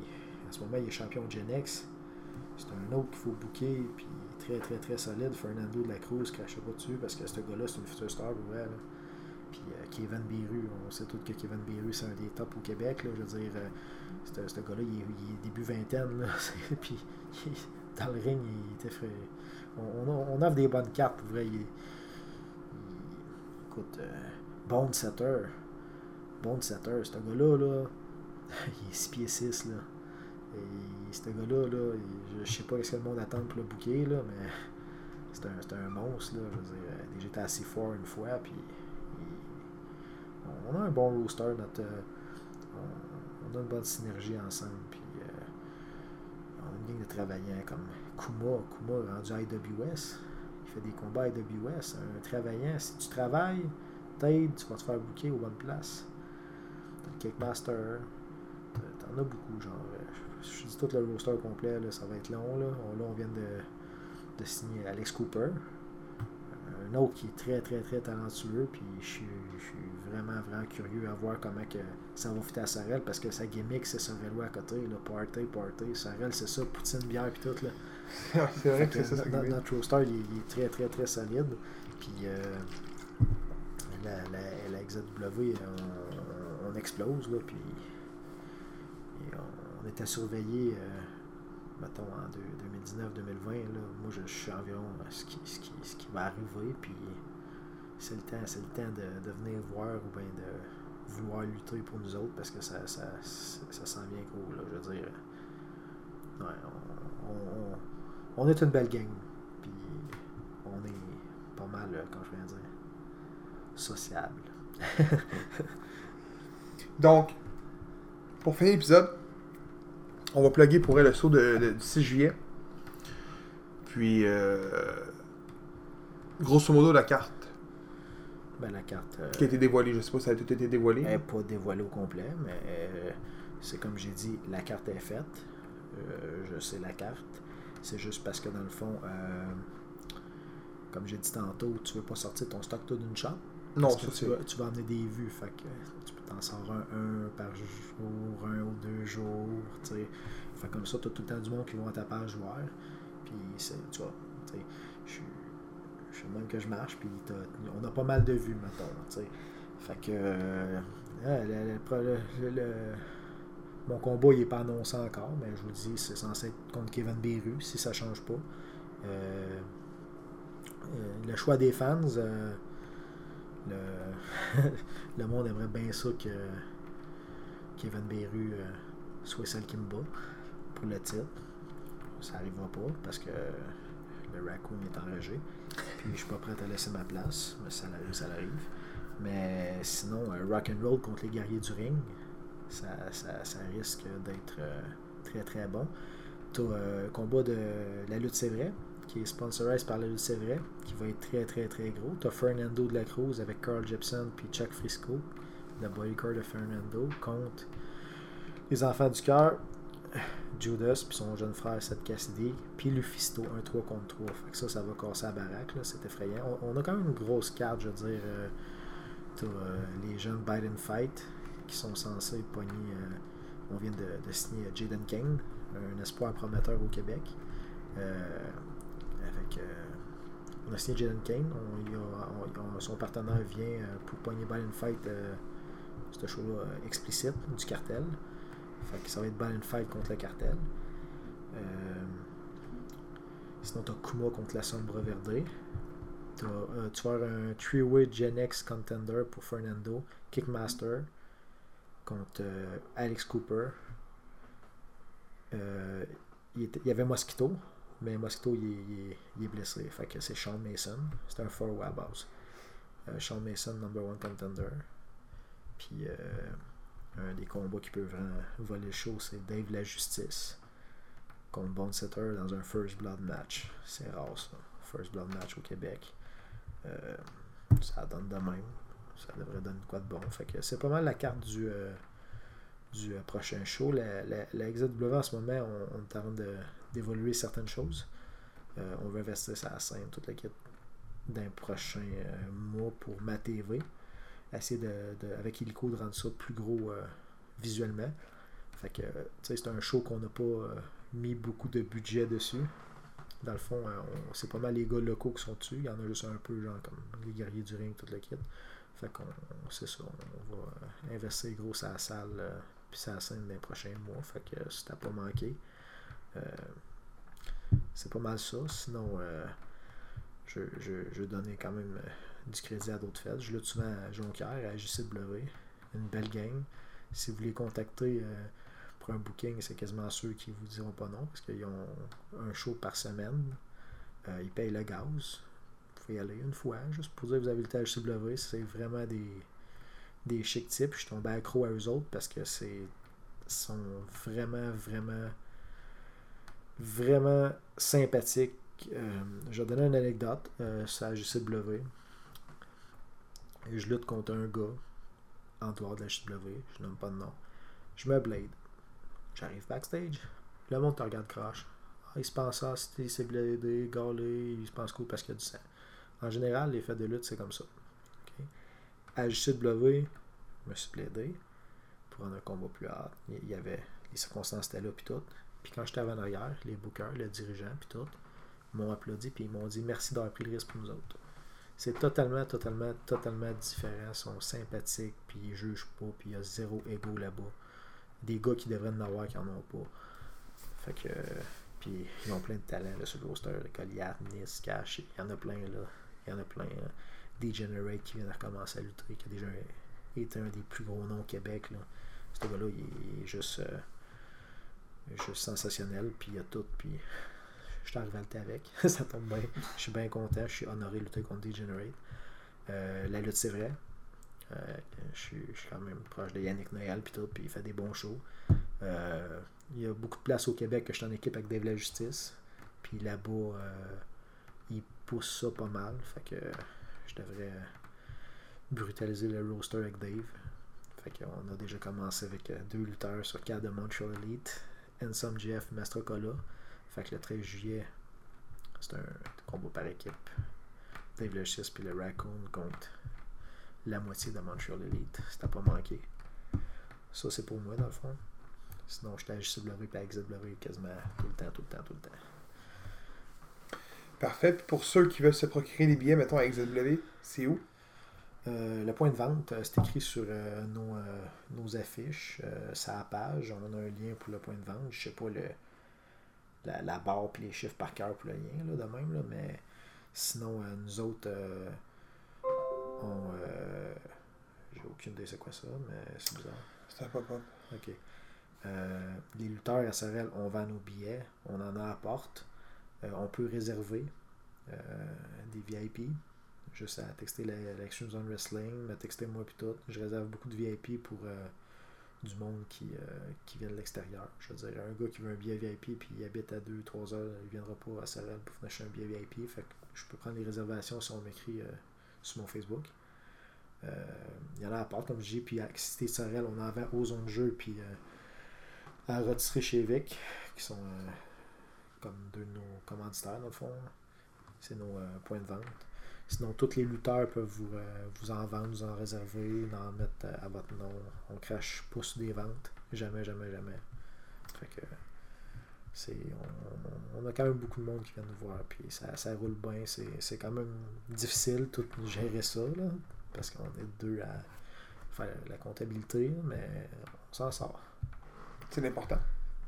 en ce moment, il est champion Gen X. C'est un autre qu'il faut booker. Puis très, très, très solide. Fernando de la Cruz, crachez pas dessus parce que ce gars-là, c'est une future star. Là. Puis euh, Kevin Biru, on sait tous que Kevin Biru, c'est un des tops au Québec. Là, je veux dire, euh, ce gars-là, il, est- début vingtaine. Là, puis dans le ring, il était frais. On, on, on offre des bonnes cartes pour vrai. Il, écoute, euh, Bone Setter. Bone Setter, ce gars-là, là, il est 6 pieds 6. Là. Ce gars-là, là, je, sais pas ce que le monde attend pour le bouquet, là, mais c'est un, monstre. Là, je veux dire, euh, déjà assez fort une fois, puis on a un bon roster, notre, euh, on, a une bonne synergie ensemble, puis euh, on a une gang de travaillants comme Kuma, Kuma rendu à IWS, il fait des combats à IWS, un travaillant, si tu travailles, t'aides, tu vas te faire bouquer aux bonnes places. T'as le Kickmaster, t'en as beaucoup, genre, je, dis tout le roster complet, là, ça va être long, là, on, là, on vient de, de signer Alex Cooper, un autre qui est très très très talentueux puis je suis, je suis vraiment vraiment curieux à voir comment que ça va fitter à Sorel parce que sa gimmick c'est Sorellois à côté là, party party. Sorel c'est ça poutine bière puis tout là. C'est vrai que c'est ça, ça no- qui est- notre roster il, est- il est très très très solide. Puis euh, la, la, la XW on, on explose là puis on, était surveillé euh, mettons en deux- 2019-2020, là, moi je, suis environ à ce qui, ce, qui, ce qui va arriver, puis c'est le temps, c'est le temps de, venir voir ou bien de vouloir lutter pour nous autres parce que ça, sent bien gros, je veux dire. On, est une belle gang, puis on est pas mal, euh, comment je viens de dire, sociable. Donc, pour finir l'épisode, on va plugger pour elle le saut de, de- du 6 juillet. Puis, euh, grosso modo, la carte Ben, la carte. euh, qui a été dévoilée. Je sais pas si ça a tout été dévoilé. Elle n'est pas dévoilée au complet, mais euh, c'est comme j'ai dit, la carte est faite. Euh, je sais la carte. C'est juste parce que dans le fond, euh, comme j'ai dit tantôt, tu veux pas sortir ton stock tout d'une shot. non, ça tu vas, tu vas amener des vues. Fait que t'en un, par jour, un ou deux jours. tu sais. Fait comme ça, tu as tout le temps du monde qui vont à ta page voir. Puis tu vois, tu sais, je suis même que je marche, puis t'as- on a pas mal de vues, mettons. tu sais. Fait que. euh, le- mon combat, il n'est pas annoncé encore, mais je vous dis, c'est censé être contre Kevin Beru, si ça change pas. Euh, euh, le choix des fans, le, monde aimerait bien ça que Kevin Beru euh, soit celle qui me bat pour le titre. Ça n'arrivera pas parce que le Raccoon est enragé. Puis je suis pas prêt à laisser ma place, mais ça arrive, ça arrive. Mais sinon, un rock and roll contre les guerriers du ring, ça, risque d'être euh, très très bon. Combat de la lutte c'est vrai, qui est sponsorisé par la lutte vrai, qui va être très très très gros. Tu as Fernando de la Cruz avec Carl Jepson puis Chuck Frisco, le bodyguard de Fernando, contre les enfants du cœur, Judas puis son jeune frère Seth Cassidy, puis Lufisto, un 3 contre 3. Fait que ça, ça va casser la baraque, c'est effrayant. On, a quand même une grosse carte, je veux dire. euh, t'as, euh, les jeunes Biden Fight qui sont censés pogner. euh, on vient de, de signer Jaden Kane, un espoir prometteur au Québec. Euh, euh, on a signé Jaden Kane. Son partenaire vient euh, pour pogner Biden Fight, euh, ce show-là euh, explicite du cartel. Ça va être Biden Fight contre le cartel. Euh, Sinon, t'as Kuma contre la. T'as, euh, tu vas avoir un three-way Gen X contender pour Fernando. Kickmaster contre Alex Cooper. Il y avait Mosquito, mais Mosquito il, est- blessé. Fait que c'est Sean Mason. C'est un four-way à. Euh, Sean Mason, number one contender. Puis euh, un des combats qui peut vraiment voler le show, c'est Dave La Justice contre Bone Setter dans un First Blood match. C'est rare ça. First Blood match au Québec. Euh, ça donne de même. Ça devrait donner quoi de bon. Fait que c'est pas mal la carte du, du prochain show. La, la, la XW en ce moment, on, on est en train de- d'évoluer certaines choses. Euh, on veut investir sur la scène, toute l'équipe d'un prochain euh, mois pour ma TV. Essayer de, avec Illico de rendre ça plus gros euh, visuellement. Fait que, c'est un show qu'on n'a pas mis beaucoup de budget dessus. Dans le fond, on- c'est pas mal les gars locaux qui sont dessus. Il y en a juste un peu, genre comme les guerriers du ring, toute la kit. Fait qu'on, c'est ça, on va investir gros sur la salle, puis sur la scène dans les prochains mois. Fait que pas manqué, c'est pas mal ça. Sinon, euh, je, je, je quand même euh, du crédit à d'autres fêtes. Je lutte souvent à Jonquière, à JCW. Une belle gang. Si vous voulez contacter euh, pour un booking, c'est quasiment ceux qui vous diront pas non parce qu'ils ont un show par semaine. Euh, ils payent le gaz. Vous pouvez y aller une fois, juste pour dire que vous avez le à JCW. C'est vraiment des, des chic types. Je suis tombé accro à eux autres parce que c'est sont vraiment, vraiment, vraiment sympathiques. Euh, je vais donner une anecdote. Euh, c'est à JCW. Et je lutte contre un gars en dehors de la JCW. Je nomme pas de nom. Je me blade. J'arrive backstage. Le monde te regarde crash. Ah, il se pense ça, c'était c'est bladé, galé, il se pense cool parce qu'il y a du sang. En général, les fêtes de lutte, c'est comme ça. Ok? À JCW, je me suis bladé pour un combat plus hard. Il y avait les circonstances étaient là puis tout. Puis quand j'étais en arrière, les bookers, le dirigeant puis tout, m'ont applaudi puis ils m'ont dit merci d'avoir pris le risque pour nous autres. C'est totalement, totalement, totalement différent. Ils sont sympathiques, puis ils jugent pas, puis il y a zéro ego là-bas. Des gars qui devraient en avoir qui en ont pas. Fait que. Puis ils ont plein de talents là, sur le roster. Goliath, Nis, Cash, il y en a plein là. Il y en a plein. là. Degenerate qui vient de recommencer à lutter, qui a déjà été un des plus gros noms au Québec. Là. Ce gars-là, il est juste. euh, juste sensationnel, puis il y a tout, puis je suis lutter avec. ça tombe bien. Je suis bien content. Je suis honoré de lutter contre Degenerate. Euh, la lutte, c'est vrai. Euh, je, suis, quand même proche de Yannick Noël puis tout, puis il fait des bons shows. Euh, il y a beaucoup de places au Québec que je suis en équipe avec Dave La Justice. Puis là-bas, il pousse ça pas mal. Fait que je devrais brutaliser le roster avec Dave. Fait qu'on a déjà commencé avec deux lutteurs sur quatre de Montreal Elite. Ensom Jeff, Mastrocola. Fait que le 13 juillet, c'est un combat par équipe. Dave Le 6 puis le Raccoon contre la moitié de Montreal Elite. C'était pas manqué. Ça, c'est pour moi, dans le fond. Sinon, j'étais à JCW et à XW quasiment tout le temps, tout le temps, tout le temps. Parfait. Pour ceux qui veulent se procurer des billets, mettons à XW, c'est où? Euh, le point de vente, euh, c'est écrit sur euh, nos, euh, nos affiches. La page. On a un lien pour le point de vente. Je sais pas le, la, la barre et les chiffres par cœur pour le lien, là, de même. Là, mais sinon, nous autres, on. euh, J'ai aucune idée c'est quoi ça, mais c'est bizarre. C'est un pop-up. OK. Les lutteurs à Sorel, on vend nos billets, on en a à porte. On peut réserver des VIP. Juste à texter la- l'Action Zone Wrestling, me texter moi puis tout. Je réserve beaucoup de VIP pour euh, du monde qui, euh, qui vient de l'extérieur. Je veux dire, un gars qui veut un billet VIP puis il habite à 2-3 heures, il viendra pas à Sorel pour venir acheter un billet VIP. Fait que je peux prendre les réservations si on m'écrit euh, sur mon Facebook. Il y en a à part, comme je dis, puis à Cité Sorel, on en vend aux zones de jeu, puis à retirer chez Vic, qui sont comme deux de nos commanditaires, dans le fond. C'est nos points de vente. Sinon, tous les lutteurs peuvent vous, euh, vous en vendre, vous en réserver, en mettre euh, à votre nom. On crache pas sur des ventes. Jamais, jamais, jamais. Fait que c'est on, on a quand même beaucoup de monde qui vient nous voir puis ça, ça roule bien c'est, c'est quand même difficile tout gérer ça là, parce qu'on est deux à faire la comptabilité mais on s'en sort C'est l'important.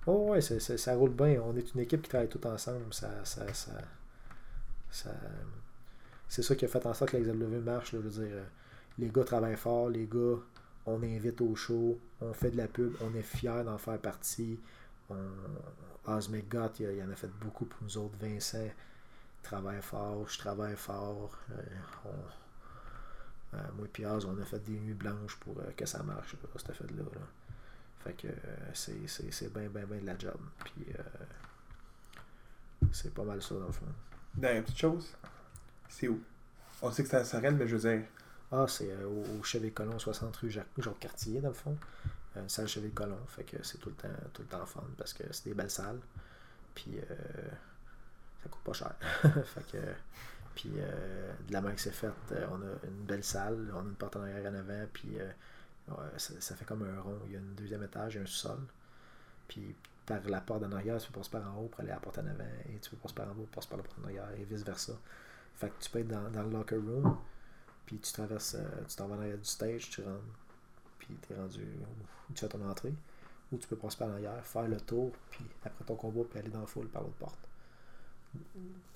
Oh, ouais, ça roule bien. On est une équipe qui travaille tout ensemble. Ça, ça, ça, ça- c'est ça qui a fait en sorte que la XW marche. là. je veux dire, euh, les gars travaillent fort, les gars, on invite au show, on fait de la pub, on est fiers d'en faire partie. On, Osmic Got, il, en a fait beaucoup pour nous autres. Vincent travaille fort, je travaille fort. euh, euh, moi et puis Oz, on a fait des nuits blanches pour que ça marche, là, cette fête-là. là. Fait que c'est, bien, bien, bien de la job. Puis c'est pas mal ça dans le fond. Dernière petite chose? C'est où? On sait que c'est à Sorel, mais je veux dire. Ah, c'est euh, au, Chevet Colon, 60 rue Jacques, Jacques Cartier, dans le fond. Euh, salle Chevet Colon. Fait que c'est tout le temps, tout le temps fun parce que c'est des belles salles. Puis euh, ça coûte pas cher. fait que. Puis euh, de la main que c'est faite, euh, on a une belle salle, on a une porte en arrière en avant, puis ça, ça fait comme un rond. Il y a un deuxième étage et un sous-sol. Puis par la porte en arrière, tu peux passer par en haut pour aller à la porte en avant, et tu peux passer par en haut pour passer par la porte en arrière, et vice-versa. Fait que tu peux être dans, dans le locker room, puis tu traverses, euh, tu t'en vas arrière du stage, tu rentres, puis tu es rendu où tu fais ton entrée, ou tu peux passer par en arrière, faire le tour, puis après ton combat, puis aller dans la foule par l'autre porte.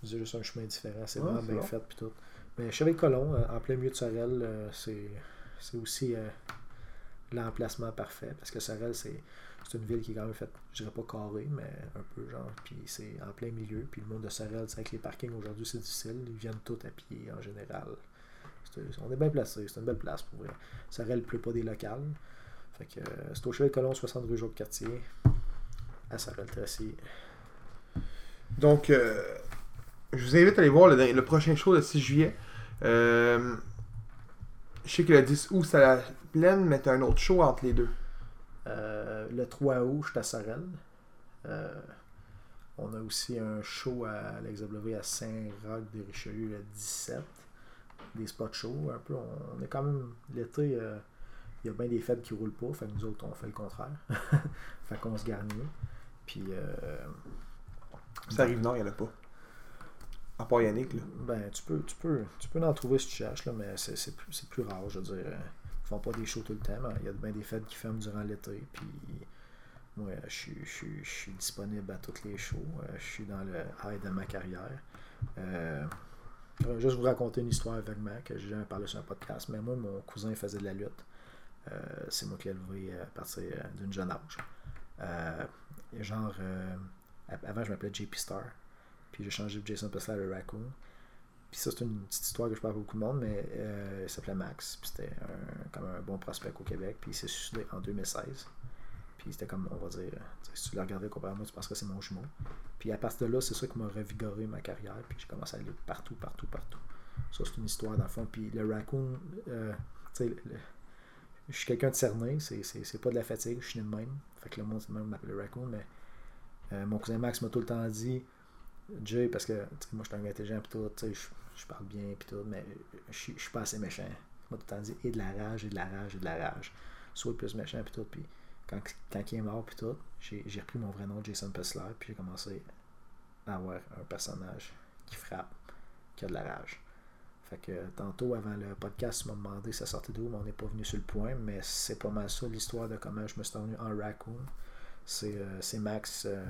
C'est juste un chemin différent, c'est vraiment bien bon. fait, puis tout. Mais Chevet Colon, euh, en plein milieu de Sorel, euh, c'est c'est aussi l'emplacement parfait, parce que Sorel, c'est c'est une ville qui est quand même faite, je dirais pas carrée, mais un peu genre, puis c'est en plein milieu, puis le monde de Sorel, c'est avec les parkings aujourd'hui, c'est difficile, ils viennent tous à pied en général. On est bien placé, c'est une belle place pour vrai. Sorel pleut pas des locales. Fait que euh, c'est au Chevet Colon, 60 rue Jacques Cartier, à Sorel-Tracy. Donc, euh, je vous invite à aller voir le, le prochain show le 6 juillet. Euh, je sais que le 10 août, c'est à la plaine, mais t'as un autre show entre les deux. Euh, le 3 août, je suis à Sorel. Euh, on a aussi un show à l'XW à Saint-Roch-des-Richelieu le 17. Des spots shows, un peu. On, on est quand même l'été. euh, il y a bien des fêtes qui roulent pas. Fait que nous autres, on fait le contraire. fait qu'on se garnit. Puis, euh, Ça arrive, non, il n'y en a pas. À part Yannick, là. Ben, tu peux, tu peux, tu peux en trouver si tu cherches, là, mais c'est, plus, c'est plus rare, je veux dire. Font pas des shows tout le temps, il y a bien des fêtes qui ferment durant l'été, puis je suis, disponible à toutes les shows. euh, Je suis dans le high de ma carrière. Euh, je vais juste vous raconter une histoire vaguement que j'ai jamais parlé sur un podcast, mais moi, mon cousin faisait de la lutte. Euh, c'est moi qui l'ai élevé à partir d'une jeune âge. Genre, avant, je m'appelais JP Star. Puis j'ai changé de Jason Pessler à Raccoon. Puis ça, c'est une petite histoire que je parle à beaucoup de monde, mais euh, il s'appelait Max. Puis c'était comme un bon prospect au Québec. Puis il s'est suicidé en 2016. Puis c'était comme, on va dire, sais, si tu le regardais comparé à moi, tu penses que c'est mon jumeau. Puis à partir de là, c'est ça qui m'a revigoré ma carrière. Puis j'ai commencé à aller partout, partout, partout. Ça, c'est une histoire dans le fond. Puis le Raccoon, euh, tu sais, je suis quelqu'un de cerné. C'est pas de la fatigue, je suis né de même. Fait que le monde, c'est même m'appelle le Raccoon. Mais euh, mon cousin Max m'a tout le temps dit, Jay, parce que moi je suis un intelligent pis tout, je, parle bien pis tout, mais je, suis- pas assez méchant. M'a tout le temps dit et de la rage, et de la rage, et de la rage. Sois plus méchant pis tout. Puis quand, quand il est mort pis tout, j'ai repris mon vrai nom, Jason Pessler, puis j'ai commencé à avoir un personnage qui frappe, qui a de la rage. Fait que tantôt avant le podcast, tu m'as demandé ça sortait d'où, mais on n'est pas venu sur le point, mais c'est pas mal ça l'histoire de comment je me suis revenu en raccoon. C'est euh, Max. euh,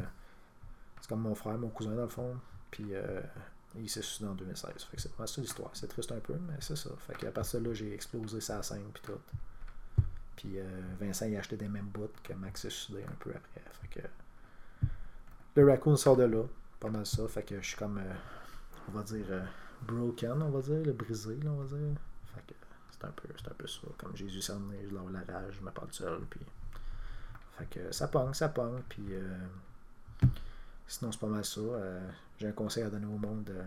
c'est comme mon frère, mon cousin dans le fond. Puis euh, il s'est suicidé en 2016. Fait que c'est ça l'histoire. C'est triste un peu, mais c'est ça. Fait que à partir de là, j'ai explosé sa scène puis tout. Puis euh, Vincent il a acheté des mêmes bouts que Max s'est suicidé un peu après. Fait que le raccoon sort de là. Pas mal ça. Fait que je suis comme euh, on va dire euh, broken, on va dire, le brisé, là, on va dire. Fait que c'est un peu, c'est un peu ça. Comme Jésus s'en est, je la rage, je me parle seul, puis. Fait que ça pogne, ça pogne, puis sinon c'est pas mal ça. Euh, J'ai un conseil à donner au monde de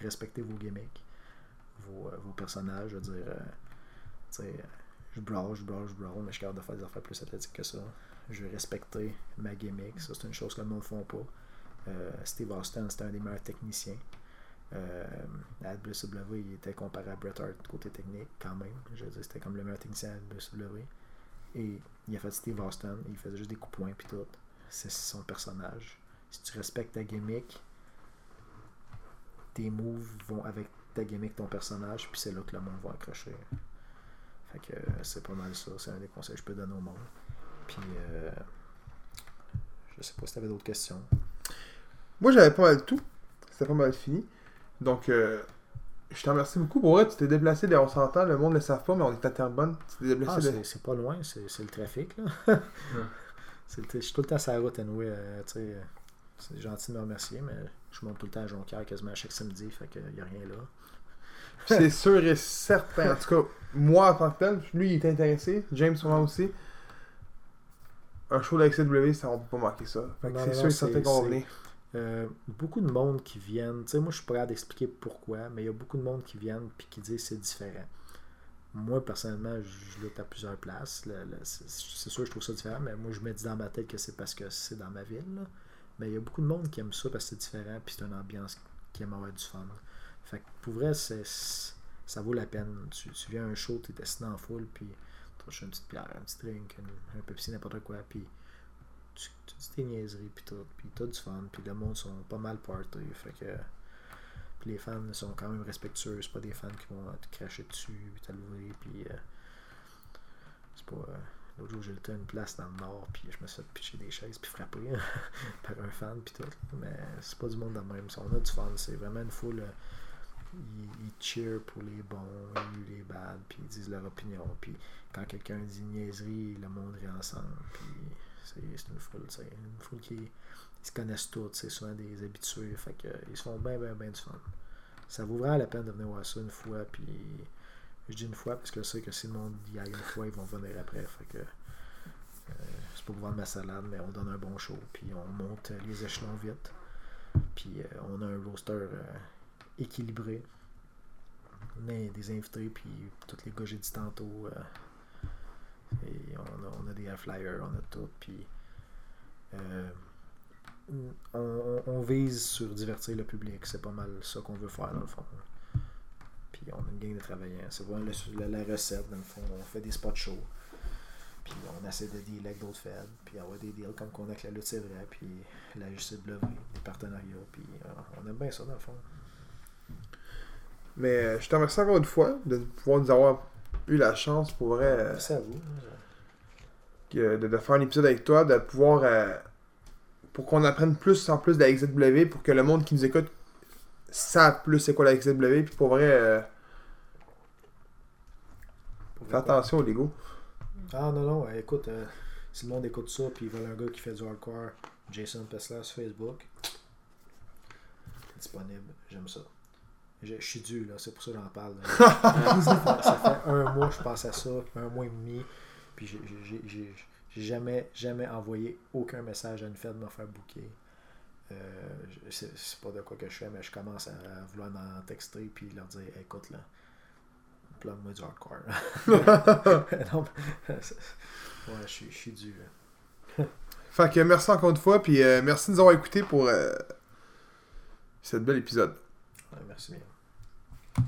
respecter vos gimmicks, vos, euh, vos personnages. Je veux dire, euh, tu sais, je brawl, je brawl, je brawl, mais je suis de faire des affaires plus athlétiques que ça. Je vais respecter ma gimmick, ça c'est une chose que le monde ne font pas. Euh, Steve Austin, c'était un des meilleurs techniciens. Euh, à WCW, il était comparé à Bret Hart côté technique, quand même. Je veux dire, c'était comme le meilleur technicien à WCW. Et il a fait Steve Austin, il faisait juste des coups poing puis tout. C'est son personnage. Si tu respectes ta gimmick, tes moves vont avec ta gimmick, ton personnage, puis c'est là que le monde va accrocher. Fait que euh, c'est pas mal ça. C'est un des conseils que je peux donner au monde. Puis, euh, je sais pas si t'avais d'autres questions. Moi, j'avais pas mal tout. C'était pas mal fini. Donc, euh, je te remercie beaucoup. Pour vrai, tu t'es déplacé, on s'entend, le monde ne le savent pas, mais on est à Terrebonne. Tu t'es déplacé Ah, de... c'est pas loin, c'est le trafic. Là. C'est le- Je suis tout le temps sur la route, anyway, euh, tu sais, euh, C'est gentil de me remercier, mais je monte tout le temps à Jonquière quasiment chaque samedi, fait qu'il n'y a rien là. C'est sûr et certain. En tout cas, moi en tant que tel, lui il est intéressé, James sûrement aussi. Un show de la XW, ça on peut pas manquer ça. C'est sûr et certain qu'on va. Euh, beaucoup de monde qui viennent, tu sais, moi je suis pas capable d'expliquer pourquoi, mais il y a beaucoup de monde qui viennent puis qui disent c'est différent. Moi personnellement, je lutte à plusieurs places. C'est c'est sûr, je trouve ça différent, mais moi je me dis dans ma tête que c'est parce que c'est dans ma ville. là. Mais il y a beaucoup de monde qui aime ça parce que c'est différent puis c'est une ambiance qui aime avoir du fun. Fait que pour vrai, c'est ça vaut la peine. Tu, viens à un show, tu es assis en foule, puis tu une petite bière, un petit drink, un, un Pepsi, n'importe quoi, puis tu, dis tes niaiseries, puis tout, puis t'as du fun, puis le monde sont pas mal party, fait que... Les fans sont quand même respectueux, c'est pas des fans qui vont te cracher dessus, puis t'enlever, puis... euh, c'est pas... euh, L'autre jour, j'ai à une place dans le nord, puis je me suis fait pitcher des chaises, puis frapper par un fan, puis tout. Mais c'est pas du monde de même. ça. On a du fun, c'est vraiment une foule. euh, Ils, ils cheer pour les bons, ils les bad, puis ils disent leur opinion. Puis quand quelqu'un dit niaiserie, le monde rit ensemble. Puis c'est c'est une foule, sais, une foule qui se connaissent tous, c'est souvent des habitués, fait que ils se font bien, bien, bien du fun. Ça vaut vraiment la peine de venir voir ça une fois, puis je dis une fois parce que je sais que si le monde y aille une fois, ils vont venir après, fait que euh, c'est pour vendre ma salade, mais on donne un bon show, puis on monte les échelons vite, puis euh, on a un roster euh, équilibré. On a des invités, puis tous les gars j'ai dit tantôt. euh, et on a, a des flyers, on a tout. Puis on- on vise sur divertir le public. C'est pas mal ça qu'on veut faire dans le fond. Puis on a une gang de travailleurs. C'est vraiment la, la recette dans le fond. On fait des spots shows. Puis on essaie de dealer avec d'autres feds. Puis avoir des deals comme qu'on a avec la lutte, c'est vrai. Puis la JCW, des partenariats. Puis euh, on aime bien ça dans le fond. Mais euh, je te remercie encore une fois de pouvoir nous avoir eu la chance pour vrai euh, Merci à vous. que- de, de faire un épisode avec toi, de pouvoir euh, pour qu'on apprenne plus en plus de la XW, pour que le monde qui nous écoute sache plus c'est quoi la XW, puis pour vrai, euh, fais attention au Lego. Ah non, non, euh, écoute, euh, si le monde écoute ça puis ils veulent un gars qui fait du hardcore, Jason Pessler sur Facebook, disponible, j'aime ça. Je, je suis dû, là, c'est pour ça que j'en parle. ça, fait, ça fait un mois que je pense à ça, un mois et demi, puis j'ai- jamais, jamais envoyé aucun message à une fête de me faire booker. Euh, c'est pas de quoi que je fais, mais je commence à, à vouloir en texter puis leur dire écoute là, plug-moi du hardcore. non, ouais, je suis- dû. Fait que merci encore une fois, puis euh, merci de nous avoir écoutés pour euh, cet bel épisode. Ouais, merci bien.